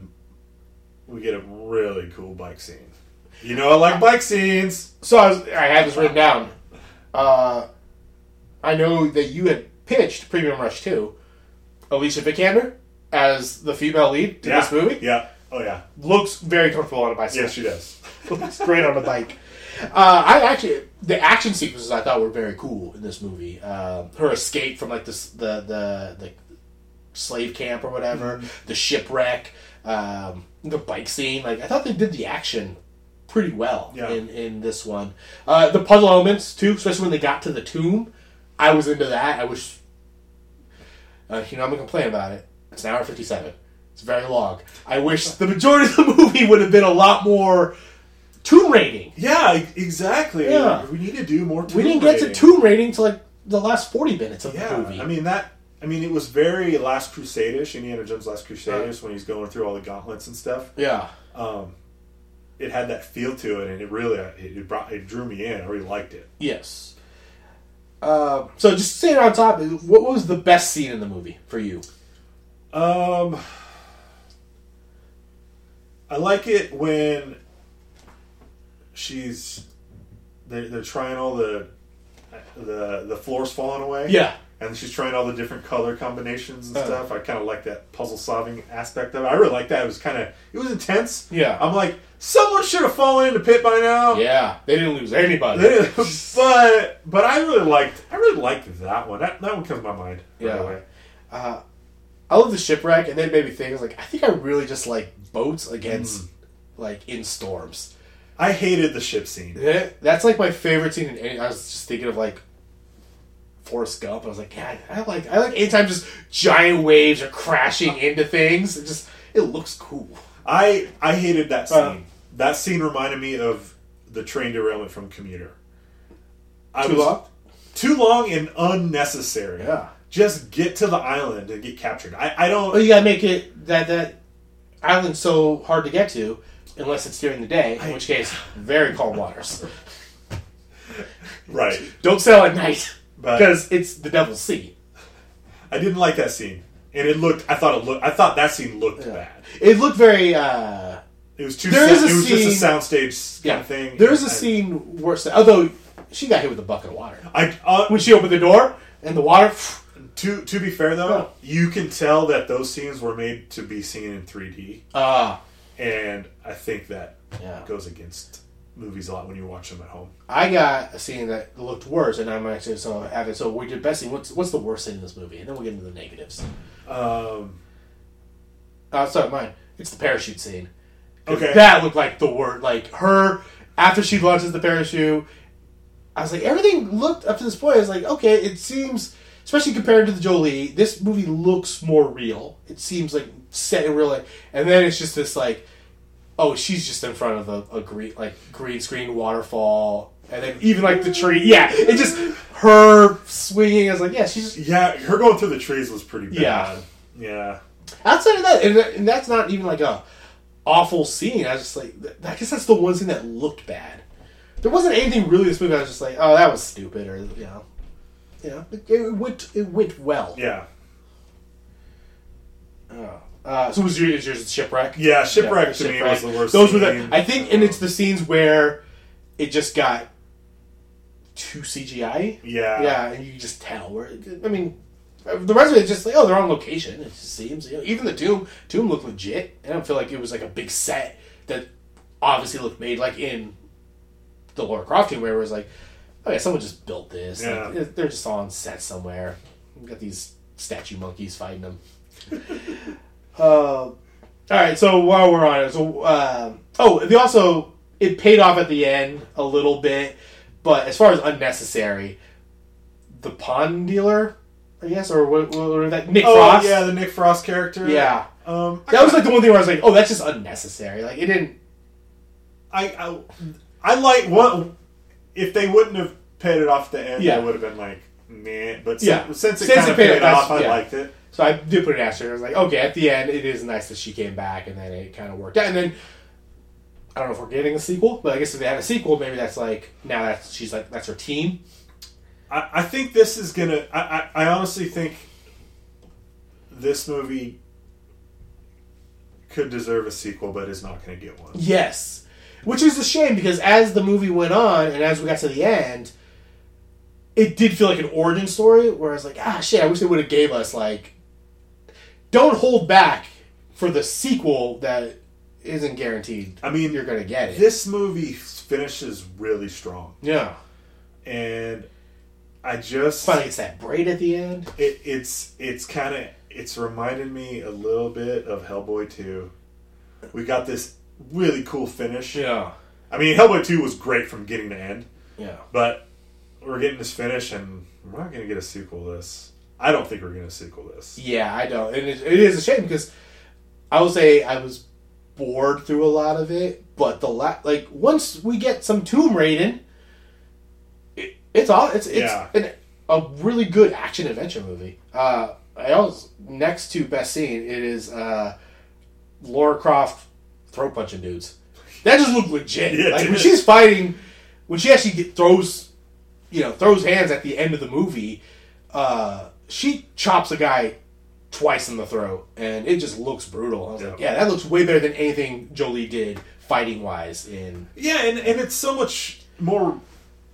we get a really cool bike scene. You know, I like bike scenes. So I, was, I had this written down. Uh, I know that you had pitched Premium Rush 2, Alicia Vikander as the female lead to yeah. this movie. Yeah. Oh yeah. Looks very comfortable on a bicycle. Yes, she does. looks great on a bike. Uh, I actually the action sequences I thought were very cool in this movie. Uh, her escape from like this the the the slave camp or whatever, Mm-hmm. the shipwreck, um, the bike scene. Like I thought they did the action pretty well Yeah. in in this one. Uh, the puzzle elements too, especially when they got to the tomb. I was into that. I wish. Uh, you know, I'm gonna complain about it. It's an hour fifty seven. It's very long. I wish the majority of the movie would have been a lot more tomb raiding. Yeah, exactly. Yeah. We need to do more. We didn't get to raiding. tomb raiding till like the last forty minutes of Yeah, the movie. I mean that. I mean, it was very Last Crusade-ish, Indiana Jones' Last Crusade-ish, Right. when he's going through all the gauntlets and stuff. yeah, Um, it had that feel to it, and it really it, it brought it drew me in. I really liked it. yes. Uh, so just saying on top, what was the best scene in the movie for you? Um, I like it when she's they're, they're trying all the the the floors falling away. Yeah, and she's trying all the different color combinations and Uh. stuff. I kind of like that puzzle solving aspect of it. I really like that. It was kind of it was intense. Yeah. I'm like someone should have fallen in the pit by now. yeah. They didn't lose anybody. but but I really liked I really liked that one. That that one comes to my mind. right Yeah. away. uh, I love the shipwreck, and then maybe things like I think I really just like boats against like in storms. I hated the ship scene. Yeah, that's like my favorite scene. In any, I was just thinking of like Forrest Gump. I was like, God, I like I like anytime just giant waves are crashing into things. It just it looks cool. I I hated that scene. Uh. that scene reminded me of the train derailment from Commuter. I Too was long? too long and unnecessary. Yeah. Just get to the island and get captured. I, I don't. Well, you gotta make it that that island's so hard to get to unless it's during the day, in I- which case very calm waters. Right. Don't sail at night because it's the devil's sea. I didn't like that scene, and it looked. I thought it looked. I thought that scene looked bad. It looked very. uh It was too. There sa- is a it was just a soundstage kind Yeah, of thing. there is a I- scene worse. Although she got hit with a bucket of water I uh, when she opened the door and the water. To to be fair though, you can tell that those scenes were made to be seen in 3D, Ah, and I think that Yeah. goes against movies a lot when you watch them at home. I got a scene that looked worse, and I'm actually so having. So we did best scene. What's what's the worst scene in this movie? And then we'll get into the negatives. Um, Uh, sorry, mine. It's the parachute scene. Okay. That looked like the word. Like her after she launches the parachute. I was like, everything looked up to this point. I was like, okay, it seems, especially compared to the Jolie, this movie looks more real. It seems like set in real life, and then it's just this like, oh, she's just in front of a, a green like green screen waterfall, and then even like the tree. Yeah, it just her swinging. I was like, yeah, she's yeah, her going through the trees was pretty bad. Yeah. yeah. Outside of that, and, and that's not even like a awful scene. I was just like, I guess that's the one scene that looked bad. There wasn't anything really in this movie. I was just like, oh, that was stupid, or you know, know, it, it went it went well. Yeah. Oh. Uh, so was your is yours shipwreck? Yeah, shipwreck Yeah, to me was the worst. Those were the. I think, and it's the scenes where it just got too CGI. Yeah. Yeah, and you just tell where. I mean, the rest of it is just like, oh, they're on location. It just seems, you know, even the tomb, tomb looked legit. I don't feel like it was like a big set that obviously looked made like in the Laura Croft tomb, where it was like, oh yeah, someone just built this. Yeah. Like, they're just on set somewhere. We've got these statue monkeys fighting them. uh, all right, so while we're on it, so uh, oh, they also it paid off at the end a little bit, but as far as unnecessary, the pawn dealer, I guess, or what, what, what that Nick Oh Frost, yeah, the Nick Frost character. yeah, Um, that was like the one thing where I was like, oh, that's just unnecessary. Like it didn't. I, I, I like what if they wouldn't have paid it off at the end. Yeah. I would have been like, meh. But Yeah. since, since it Since kind it of paid paid, off, I yeah. liked it. So I do put an asterisk. I was like, okay, at the end, it is nice that she came back, and then it kind of worked out. And then I don't know if we're getting a sequel, but I guess if they have a sequel, maybe that's like now that she's like that's her team. I, I think this is gonna. I, I, I honestly think this movie could deserve a sequel, but is not going to get one. Yes, which is a shame because as the movie went on and as we got to the end, it did feel like an origin story. Where I was like, ah, shit, I wish they would have gave us like, don't hold back for the sequel that isn't guaranteed. I mean, You're gonna get it. this movie finishes really strong, yeah, and I just finally it's that braid at the end. it, it's it's kind of it's reminded me a little bit of Hellboy 2. We got this really cool finish. Yeah, I mean, Hellboy 2 was great from beginning to end, yeah. but we're getting this finish, and we're not going to get a sequel to this. I don't think we're going to sequel this. Yeah, I don't, and it, it is a shame because I will say I was bored through a lot of it, but the la- like once we get some Tomb Raiden, it, it's all it's it's Yeah. an, a really good action adventure movie. Uh, I also next to best scene it is uh, Laura Croft throat punching dudes. That just looked legit. Yeah, like when she's fighting, when she actually get, throws, you know, throws hands at the end of the movie, uh, she chops a guy twice in the throat, and it just looks brutal. I was like, Yeah. yeah, that looks way better than anything Jolie did fighting wise. In Yeah, and, and it's so much more.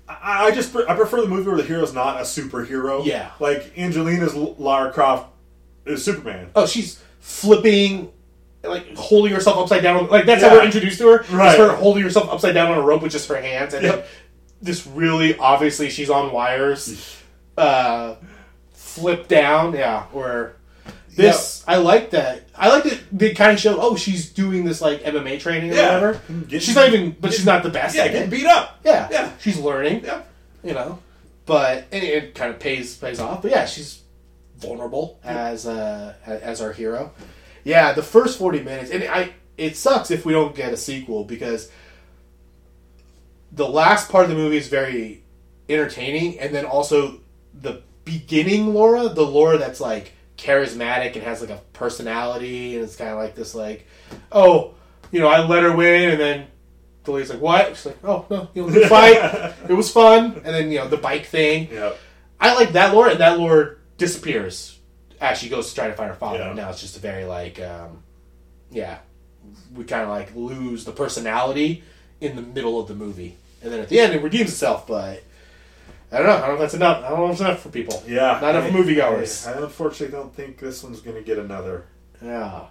I, I just I prefer the movie where the hero's not a superhero. Yeah. like Angelina's Lara Croft is Superman. oh, she's flipping. Like holding herself upside down, like that's Yeah. how we're introduced to her. Right. Is her holding herself upside down on a rope with just her hands, and Yep. this really obviously she's on wires. uh, flip down, yeah. Or this, I like that. I like that they kind of show. Oh, she's doing this like MMA training or Yeah. whatever. She's not even, but she's not the best Yeah, getting it. beat up. Yeah, Yeah. she's learning. Yeah. you know, but and it kind of pays pays off. But yeah, she's vulnerable as uh, as our hero. Yeah, the first forty minutes, and I it sucks if we don't get a sequel because the last part of the movie is very entertaining, and then also the beginning Laura, the Laura that's like charismatic and has like a personality, and it's kind of like this like, oh, you know, I let her win, and then the lady's like, what? She's like, oh no, you know, the fight, it was fun, and then you know the bike thing. Yeah. I like that Laura, and that Laura disappears as she goes to try to find her father. Yeah. Now it's just a very like, um, yeah, we kind of like lose the personality in the middle of the movie, and then at the end it redeems itself. But I don't know. I don't know if that's enough. I don't know if it's enough for people. Yeah. Not enough I- moviegoers. I, I unfortunately don't think this one's going to get another. Yeah.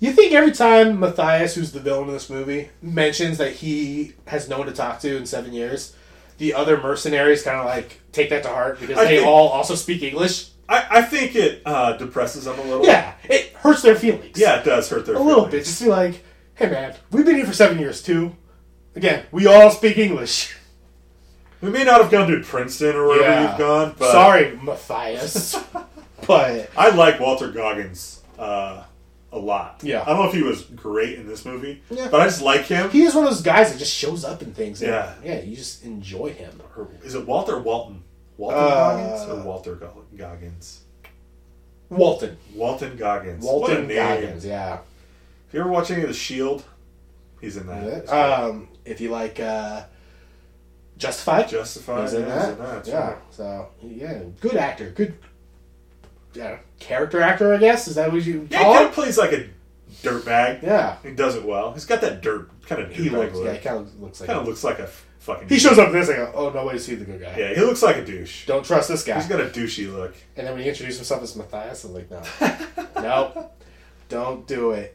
You think every time Mathias, who's the villain in this movie, mentions that he has no one to talk to in seven years, the other mercenaries kind of like take that to heart because I they think- all also speak English. I, I think it uh, depresses them a little. Yeah, it hurts their feelings. Yeah, it does hurt their a little bit. feelings. Just be like, hey man, we've been here for seven years too. Again, we all speak English. We may not have gone to Princeton or wherever Yeah. you've gone, but Sorry, Mathias, but I like Walter Goggins uh, a lot. Yeah. I don't know if he was great in this movie, Yeah. but I just like him. he is one of those guys that just shows up in things. and, Yeah. yeah, you just enjoy him. Or is it Walter Walton? Walter Uh, Goggins or Walter Go- Goggins? Walton. Walton Goggins. Walton. Goggins. Yeah. If you ever watch any of The Shield, he's in that. Great. Um, if you like uh, Justified, Justified. he's in yeah, that. he's in that. yeah. right. So yeah, good actor. Good. Yeah, character actor. I guess is that what you Yeah, he call kind of plays like a dirtbag. Yeah. He does it well. He's got that dirt kind of He looks. look. Yeah, he kind of looks like. kind a- of looks like a fucking. He shows up this and I go, oh no is he the good guy. Yeah, he looks like a douche. Don't trust this guy. He's got a douchey look. And then when he introduced himself as Mathias, I was like, no, no, don't do it.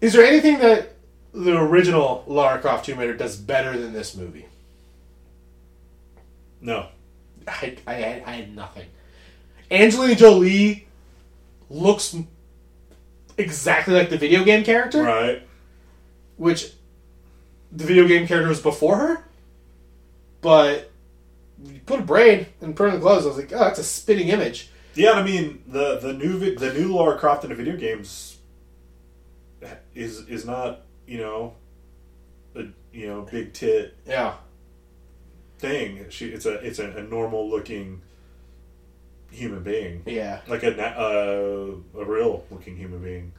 Is there anything that the original Lara Croft Tomb Raider does better than this movie? No. I, I, I had nothing. Angelina Jolie looks exactly like the video game character, Right. which the video game character was before her. But you put a brain and put on the clothes. I was like, oh, that's a spitting image. Yeah, I mean the the new the new Lara Croft in the video games is is not you know a you know big tit Yeah. thing. She it's a it's a, a normal looking human being, Yeah. like a uh, a real looking human being.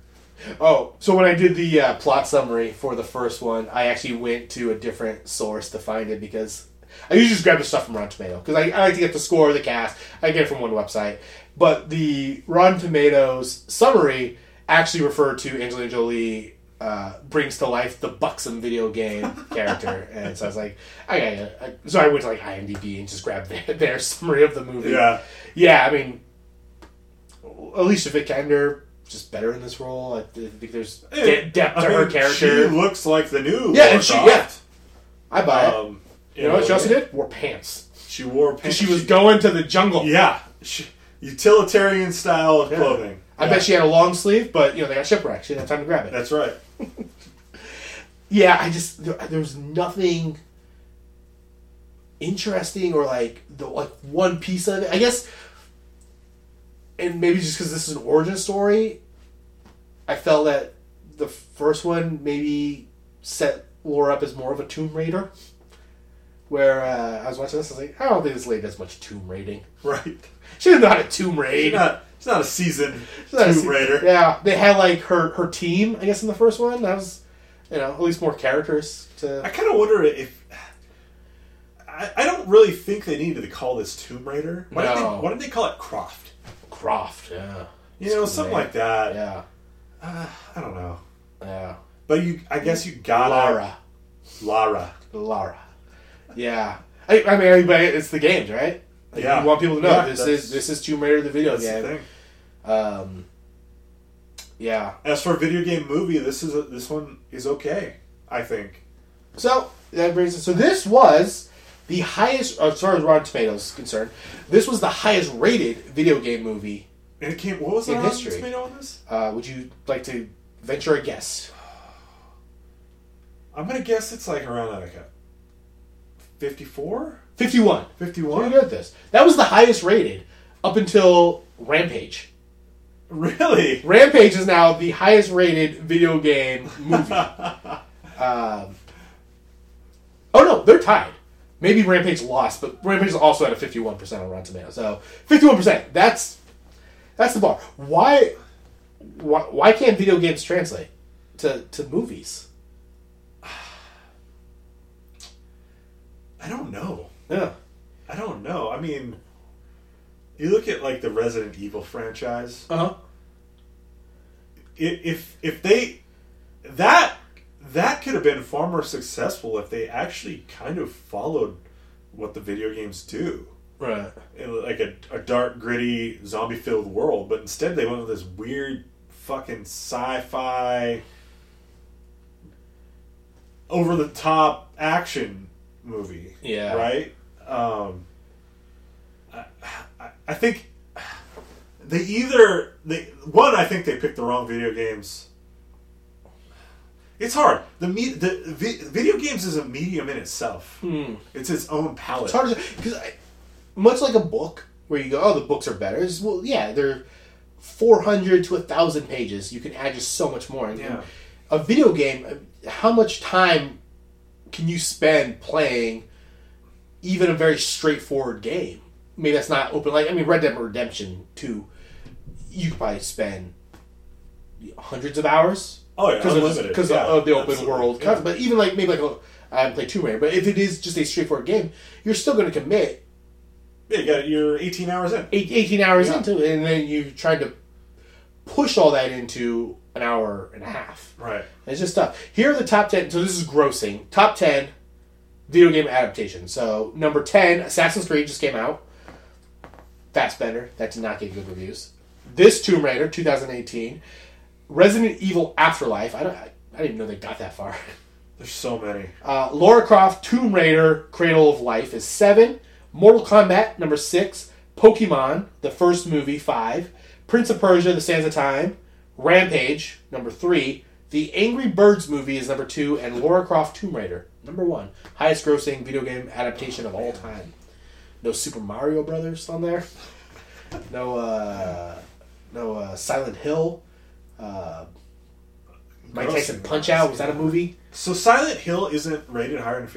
Oh, so when I did the uh, plot summary for the first one, I actually went to a different source to find it because I usually just grab the stuff from Rotten Tomato because I, I like to get the score of the cast. I get it from one website, but the Rotten Tomatoes summary actually referred to Angelina Jolie. Uh, brings to life the buxom video game character, and so I was like, I got it. So I went to like IMDb and just grabbed their, their summary of the movie. Yeah, Yeah, I mean, Alicia Vikander just better in this role. I think there's de- depth I to her character. She looks like the new. Yeah, Lara and she- Croft. I buy it. Um, you know what she also did? Wore pants. She wore pants. she was going to the jungle. Yeah, she, utilitarian style Yeah. clothing. I Yeah, bet she had a long sleeve, but you know they got shipwrecked. She didn't have time to grab it. That's right. Yeah, I just there, there was nothing interesting or like the like one piece of it. I guess, and maybe just because this is an origin story, I felt that the first one maybe set Laura up as more of a Tomb Raider. Where uh, I was watching this, I was like, I don't think this lady does much tomb raiding. Right. She didn't a tomb raid. She's not. She's not a seasoned She's not a Tomb se- Raider. Yeah, they had like her her team. I guess in the first one, that was you know at least more characters to. I kind of wonder if. I, I don't really think they needed to call this Tomb Raider. Why, did, they, why did they call it Croft? Croft, yeah. You know, something like that. Yeah, Uh, I don't know. yeah. But you, I guess you gotta Lara. Lara. Lara. Yeah. I, I mean, but it's the games, right? Like, Yeah. You want people to know Yeah, this is this is Tomb Raider the video That's the thing. Um, yeah. As for a video game movie, this is a, this one is okay. I think. So that brings us. So this was the highest, as far as Rotten Tomatoes is concerned, this was the highest rated video game movie. And it came. What was the In Rotten history. Tomato on this? Uh, would you like to venture a guess? I'm gonna guess it's like around like a 54, Fifty-one. 51. Pretty good at this. That was the highest rated up until Rampage. Really? Rampage is now the highest rated video game movie. um, oh no, they're tied. Maybe Rampage lost, but Rampage is also at a fifty-one percent on Rotten Tomatoes. So fifty-one percent. That's that's the bar. Why, why why can't video games translate to to movies? I don't know. Yeah. I don't know. I mean, you look at like the Resident Evil franchise. Uh huh. If if they that that could have been far more successful if they actually kind of followed what the video games do. Right. In, like a, a dark, gritty, zombie filled world, but instead they went with this weird, fucking sci fi, over the top action movie. Yeah. Right? Um, I, I, I think they either. they One, I think they picked the wrong video games. It's hard. The, me, the vi- video games is a medium in itself. It's its own palette. It's hard to because much like a book where you go, oh, the books are better. It's, well, yeah, they're four hundred to a thousand pages. You can add just so much more. And Yeah. a video game, how much time can you spend playing even a very straightforward game? maybe that's not open. Like I mean, Red Dead Redemption Two, you could probably spend hundreds of hours. Oh, yeah, because Yeah, of the open world. Yeah. But even like maybe like a, I haven't played Tomb Raider, but if it is just a straightforward game, you're still going to commit Yeah, you got you're 18 hours in. eight, 18 hours Yeah. into it, and then you tried to push all that into an hour and a half. Right. It's just tough. Here are the top 10. So this is grossing. Top 10 video game adaptation. So number 10, Assassin's Creed just came out. Fassbender. That did not get good reviews. This Tomb Raider, 2018. Resident Evil Afterlife. I don't. I, I didn't even know they got that far. There's so many. Uh, Laura Croft Tomb Raider Cradle of Life is seven. Mortal Kombat number six. Pokemon the first movie five. Prince of Persia: The Sands of Time. Rampage number three. The Angry Birds movie is number two, and Lara Croft Tomb Raider number one. Highest grossing video game adaptation of all time. No Super Mario Brothers on there. No, uh, no uh, Silent Hill. Uh, Mike Tyson Punch Out was that a movie? So Silent Hill isn't rated higher than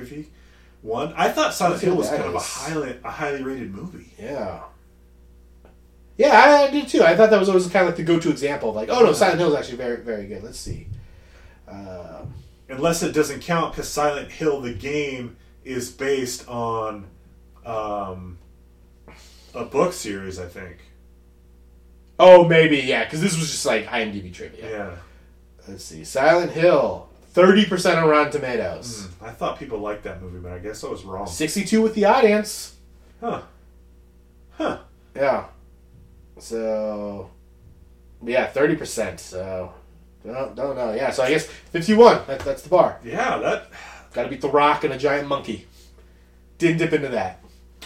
51. I thought Silent Hill was kind of a highly a highly rated movie. Yeah. Yeah, I did too. I thought that was always kind of like the go-to example of like, oh no, Silent Hill is actually very, very good. Let's see. Um, Unless it doesn't count because Silent Hill the game is based on um, a book series, I think. oh, maybe yeah, because this was just like IMDb trivia. Yeah. Let's see. Silent Hill, thirty percent on Rotten Tomatoes, I thought people liked that movie, but I guess I was wrong. sixty-two with the audience. Huh. Huh. Yeah. So, yeah, thirty percent. So, don't don't know. Yeah, so I guess fifty-one. That, that's the bar. Yeah, that. Got to beat the Rock and a giant monkey. Didn't dip into that.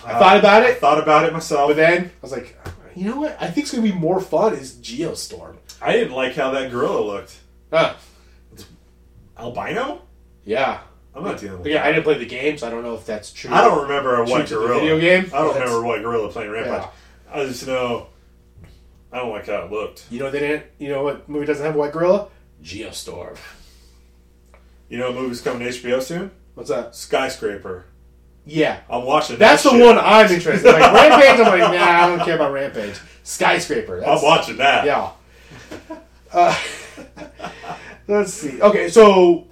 I uh, thought about I it. thought about it myself. But then I was like, you know what? I think it's gonna be more fun is Geostorm. I didn't like how that gorilla looked. Huh. Albino? Yeah. I'm not dealing with yeah, I didn't play the game, so I don't know if that's true. I don't remember a True white to the gorilla. video game? I don't That's- remember white gorilla playing Rampage. I just know I don't like how it looked. You know they didn't. You know what movie doesn't have a white gorilla? Geostorm. You know what movie's coming to HBO soon? What's that? Skyscraper. Yeah. I'm watching that. That's that the shit. one I'm interested in. Like Rampage, I'm like, nah, I don't care about Rampage. Skyscraper. That's, I'm watching that. Yeah. Uh, let's see. Okay, so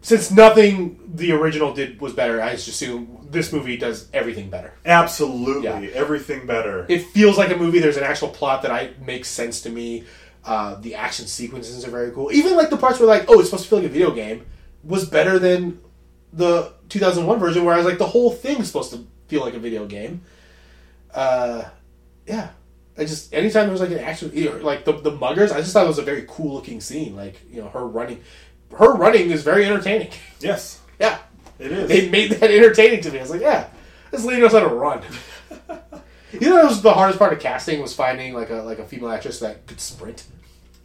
since nothing the original did was better, I just assume this movie does everything better. Absolutely. Yeah. Everything better. It feels like a movie. There's an actual plot that I makes sense to me. Uh, the action sequences are very cool. Even like the parts where like, oh, it's supposed to feel like a video game, was better than the 2001 version, where I was like, the whole thing's supposed to feel like a video game. Uh, yeah. I just anytime there was like an action, like the the muggers, I just thought it was a very cool looking scene. Like you know, her running, her running is very entertaining. yes. Yeah, It is. they made that entertaining to me. I was like, yeah, this lady knows how to run. you know, that was the hardest part of casting was finding like a like a female actress that could sprint.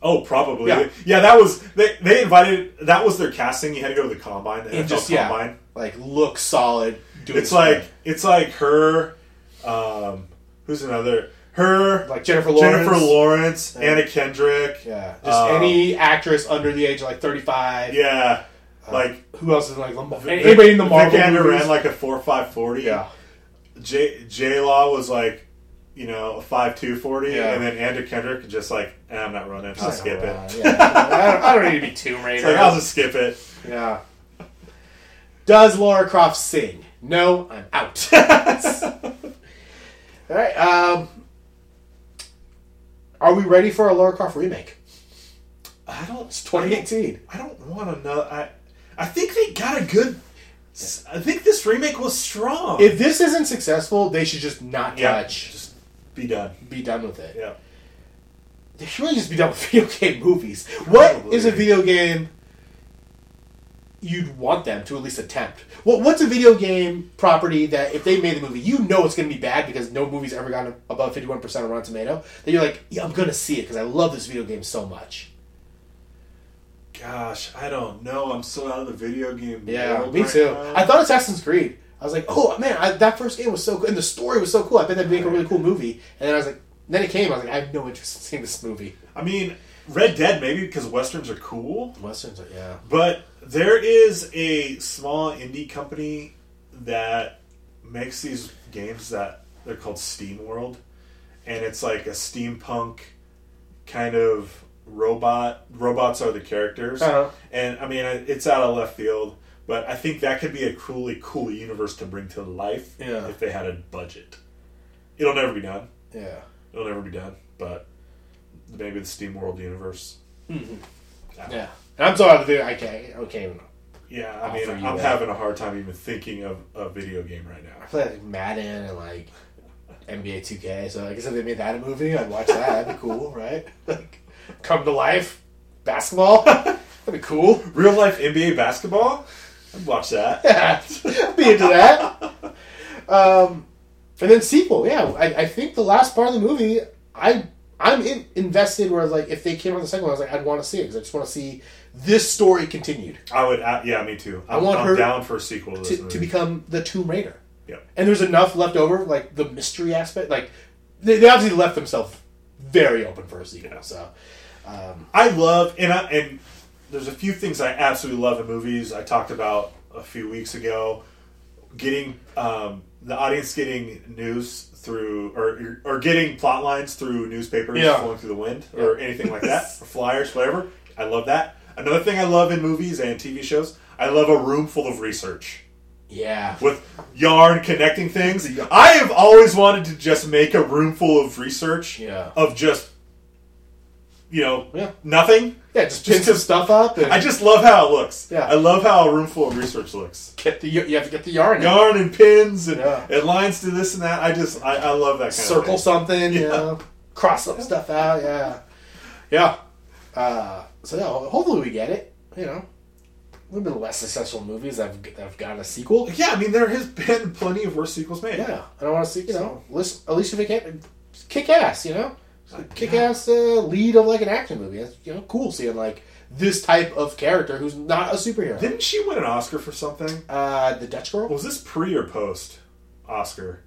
oh, probably. Yeah. Yeah. that was they they invited that was their casting. You had to go to the combine, the And NFL just yeah, combine. like look solid. It's like it's like her um who's another her like Jennifer Lawrence. Jennifer Lawrence, Yeah. Anna Kendrick. Yeah, just Um, any actress under the age of like thirty five. Yeah. Like Who else is like anybody in the Marvel Vikander ran like a four five forty. yeah, J J Law was like, you know, a five two forty, Yeah. and then Andrew Kendrick just like, eh, I'm not running. I'll skip it. Uh, yeah. I, don't, I don't need to be Tomb Raider. Like I'll just skip it. Yeah. Does Lara Croft sing? No, I'm out. All right. Um, are we ready for a Lara Croft remake? I don't. It's 2018. I don't want another. I I think they got a good. I think this remake was strong. If this isn't successful, they should just not yeah, touch. just be done. Be done with it. Yeah. They should really just be done with video game movies. What Probably. is a video game you'd want them to at least attempt? What What's a video game property that if they made the movie, you know it's going to be bad because no movie's ever gotten above 51% on Rotten Tomato, that you're like, yeah, I'm going to see it because I love this video game so much. Gosh, I don't know. I'm so out of the video game. Yeah, me right too. now. I thought Assassin's Creed. I was like, oh man, I, that first game was so good, and the story was so cool. I bet that'd make a really cool movie. And then I was like, then it came. I was like, I have no interest in seeing this movie. I mean, Red Dead maybe because westerns are cool. Westerns, are, yeah. But there is a small indie company that makes these games that they're called SteamWorld, and it's like a steampunk kind of robot. Robots are the characters, Uh-huh. and I mean it's out of left field, but I think that could be a truly cool universe to bring to life Yeah. if they had a budget. It'll never be done. Yeah. It'll never be done, but maybe the SteamWorld universe. Yeah. And I'm sorry, the okay, okay. Yeah, I mean, I'm having a hard time even thinking of a video game right now. I play like Madden and like NBA 2K, so I guess if they made that a movie, I'd watch that. That'd be cool, right? Like, come to life, basketball. That'd be cool. Real life NBA basketball? I'd watch that. Yeah, be into that. Um, and then sequel, yeah. I, I think the last part of the movie, I I'm in, invested. Where like if they came on the second one, I was like, I'd want to see it because I just want to see this story continued I would, uh, yeah, me too. I'm, want I'm her down for a sequel to to, to become the Tomb Raider. Yep. And there's enough left over, like the mystery aspect. Like they, they obviously left themselves very open for a sequel. So I love, and I, and there's a few things I absolutely love in movies. I talked about a few weeks ago, getting um, the audience getting news through or or getting plot lines through newspapers Yeah. flowing through the wind or anything like that, or flyers, whatever. I love that. Another thing I love in movies and TV shows, I love a room full of research. yeah, with yarn connecting things. I have always wanted to just make a room full of research Yeah. of just you know Yeah. nothing. yeah, just pin some stuff up and I just love how it looks. Yeah. I love how a room full of research looks. get the you have to get the yarn. in. Yarn and pins and, Yeah. and lines to this and that. I just I, I love that kind circle something, you Yeah. know, cross some stuff out. Yeah, yeah. Uh, so yeah, hopefully we get it. You know, a little bit less successful movies that have, that have gotten a sequel. Yeah, I mean there has been plenty of worse sequels made. Yeah, and I want to see you know, Alicia Alicia Vikander kick ass. You know, kick ass uh, lead of like an action movie. That's you know cool seeing like this type of character who's not a superhero. Didn't she win an Oscar for something? Uh, the Dutch girl. Was this pre or post Oscar?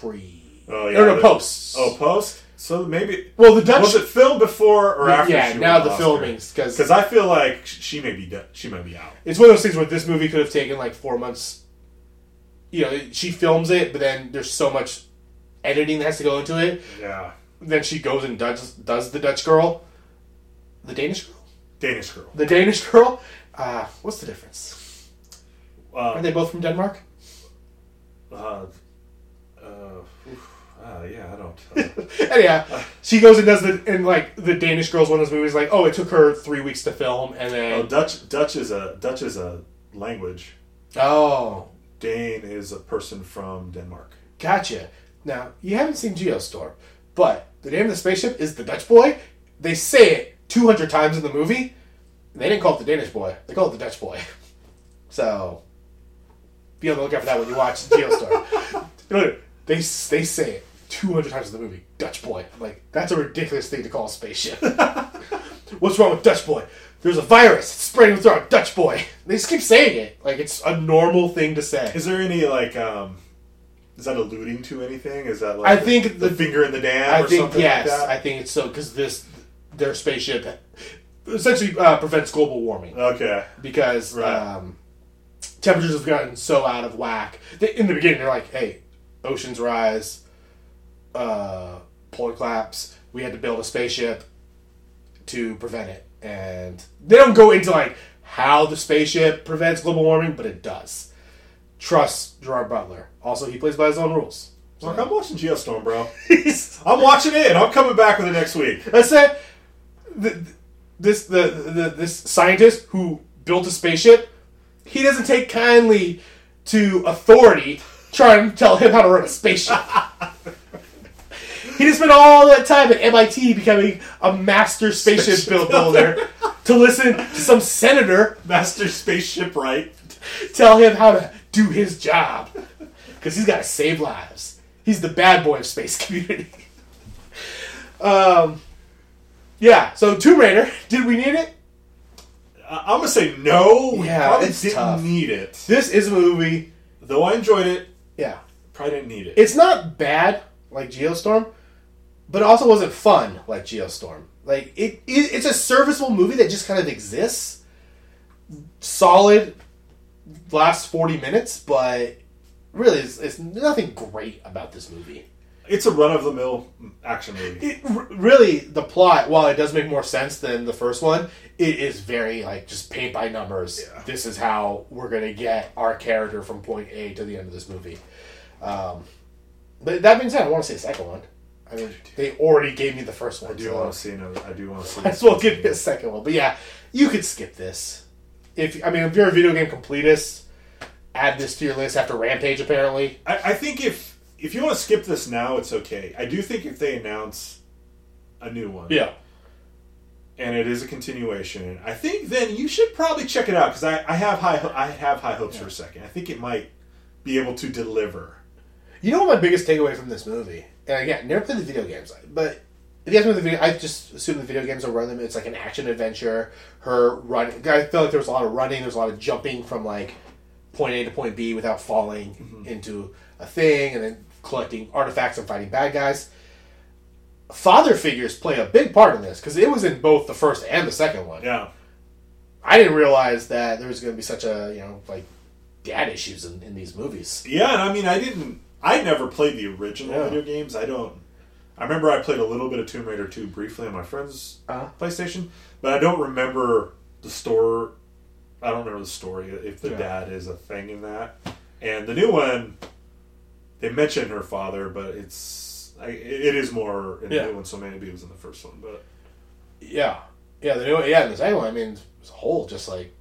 Pre. Oh No, no, post. Oh, post. So maybe Well, the Dutch. was it filmed before or after? yeah, she now the Oscar? filmings because Because I feel like she may be. She might be out. it's one of those things where this movie could have taken like four months. You know, she films it, but then there's so much editing that has to go into it. Yeah, Then she goes and does does the Dutch girl, the Danish girl, Danish girl. the Danish girl. Uh, what's the difference? Uh, Are they both from Denmark? uh, uh, uh, yeah, I don't. Uh, Anyhow, she goes and does the and like the Danish girl's one of those movies. Like, oh, it took her three weeks to film, and oh, then Dutch. Dutch is a Dutch is a language. oh, Dane is a person from Denmark. Gotcha. Now, you haven't seen Geostorm, but the name of the spaceship is the Dutch boy. They say it 200 times in the movie. They didn't call it the Danish boy, they called it the Dutch boy. So, be on the lookout for that when you watch Geostorm. You they, they say it 200 times in the movie Dutch boy. I'm like, that's a ridiculous thing to call a spaceship. What's wrong with Dutch boy? There's a virus. It's spreading throughout Dutch boy. They just keep saying it. Like, it's a normal thing to say. Is there any like? um Is that alluding to anything? Is that like I the- think the, the- finger in the dam I or think something yes, like? I think it's so because this their spaceship essentially uh, prevents global warming okay. because Right. um, temperatures have gotten so out of whack. They, in the beginning, they're like, "Hey, oceans rise, uh, polar collapse. We had to build a spaceship to prevent it." And they don't go into like how the spaceship prevents global warming, but it does. Trust Gerard Butler. Also, he plays by his own rules. Look, I'm watching Geostorm, bro. I'm watching it, I'm coming back with it next week. That's it. The, this the, the this scientist who built a spaceship, he doesn't take kindly to authority trying to tell him how to run a spaceship. he just spent all that time at MIT becoming a master spaceship, Spaceship build builder to listen to some senator Master Spaceship, right? tell him how to do his job because he's got to save lives. He's the bad boy of space community. um, yeah. So Tomb Raider, did we need it? I- I'm gonna say no. We Yeah, probably didn't tough. need it. This is a movie. Though I enjoyed it, Yeah, probably didn't need it. it's not bad like Geostorm, but it also wasn't fun like Geostorm. Like it, it it's a serviceable movie that just kind of exists. Solid last forty minutes, but really, it's, it's nothing great about this movie. It's a run of the mill action movie. It, r- really, the plot, while it does make more sense than the first one, it is very like just paint by numbers. Yeah. This is how we're gonna get our character from point A to the end of this movie. Um, but that being said, I want to see a second one. I mean, they already gave me the first one. I do so want to see another. I do want to see. as well give me a second one. But yeah, you could skip this. If I mean, if you're a video game completist, add this to your list after Rampage. Apparently, I, I think if if you want to skip this now, it's okay. I do think if they announce a new one, yeah, and it is a continuation, I think then you should probably check it out because I, I have high I have high hopes for a second. I think it might be able to deliver. You know what my biggest takeaway from this movie? And again, never played the video games, but if you guys know the video, I just assume the video games will run them. It's like an action adventure. Her running. I felt like there was a lot of running. There's a lot of jumping from like point A to point B without falling mm-hmm. into a thing, and then collecting artifacts and fighting bad guys. Father figures play a big part in this because it was in both the first and the second one. Yeah, I didn't realize that there was going to be such a you know like dad issues in, in these movies. yeah, and I mean I didn't. I never played the original Yeah. video games. I don't. I remember I played a little bit of Tomb Raider 2 briefly on my friend's Uh-huh. PlayStation, but I don't remember the store. I don't remember the story if the Yeah. dad is a thing in that. And the new one, they mention her father, but it's I, it is more in Yeah. the new one, so maybe it was in the first one. But Yeah, yeah, the new one, yeah, and the second one. I mean, a whole, just like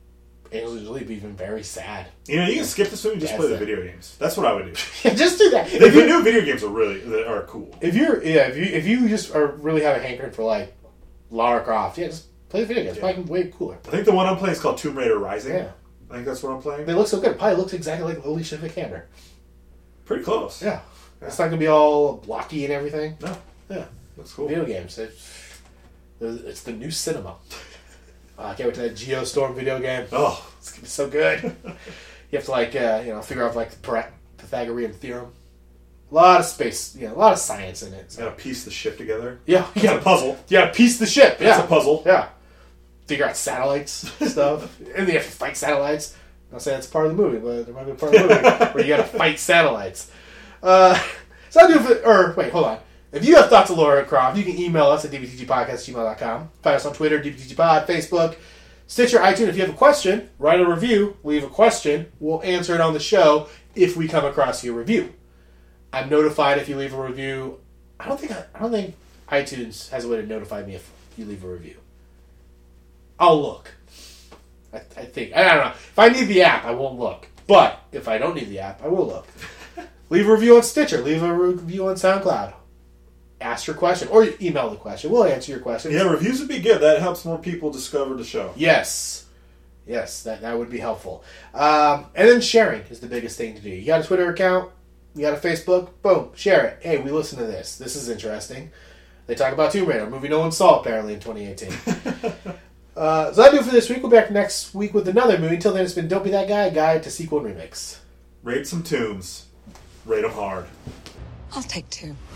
Angelina Jolie even very sad. you know, you can skip this movie and just That's play the it. video games. That's what I would do. just do that. If the you new video games are really are cool. if you're yeah, if you if you just are really have a hankering for like Lara Croft, yeah, just play the video games. Probably way cooler. I think the one I'm playing is called Tomb Raider Rising. Yeah. I think that's what I'm playing. They look so good. It probably looks exactly like Alicia Vikander. Pretty close. Yeah, it's not gonna be all blocky and everything. No, Yeah, that's cool. video games. It's, it's the new cinema. Uh, I can't wait to that Geostorm video game. Oh, It's gonna be so good. you have to like uh, you know figure out like the Pythagorean theorem. A lot of space, you know, a lot of science in it. So. gotta piece the ship together. Yeah, you gotta, puzzle. you gotta piece the ship. It's Yeah, a puzzle. yeah. Figure out satellites stuff, and then you have to fight satellites. I'm not saying it's part of the movie, but there might be a part of the movie where you gotta fight satellites. Uh, so I do. For, or wait, hold on. If you have thoughts of Lara Croft, you can email us at dvtgpodcast@gmail.com. Find us on Twitter, dvtgpod, Facebook, Stitcher, iTunes. If you have a question, write a review. Leave a question. We'll answer it on the show if we come across your review. I'm notified if you leave a review. I don't think I don't think iTunes has a way to notify me if you leave a review. I'll look. I, I think I don't know. If I need the app, I won't look. But if I don't need the app, I will look. leave a review on Stitcher. Leave a review on SoundCloud. Ask your question or email the question. We'll answer your question. Yeah, reviews would be good. That helps more people discover the show. Yes. Yes, that, that would be helpful. Um, and then sharing is the biggest thing to do. You got a Twitter account, you got a Facebook, boom, share it. Hey, we listen to this. This is interesting. They talk about Tomb Raider, a movie no one saw apparently in 2018. uh, so that'll do it for this week. We'll be back next week with another movie. Until then, it's been Don't Be That Guy, Guide to Sequel and Remakes. Rate some tombs. Rate them hard. I'll take two.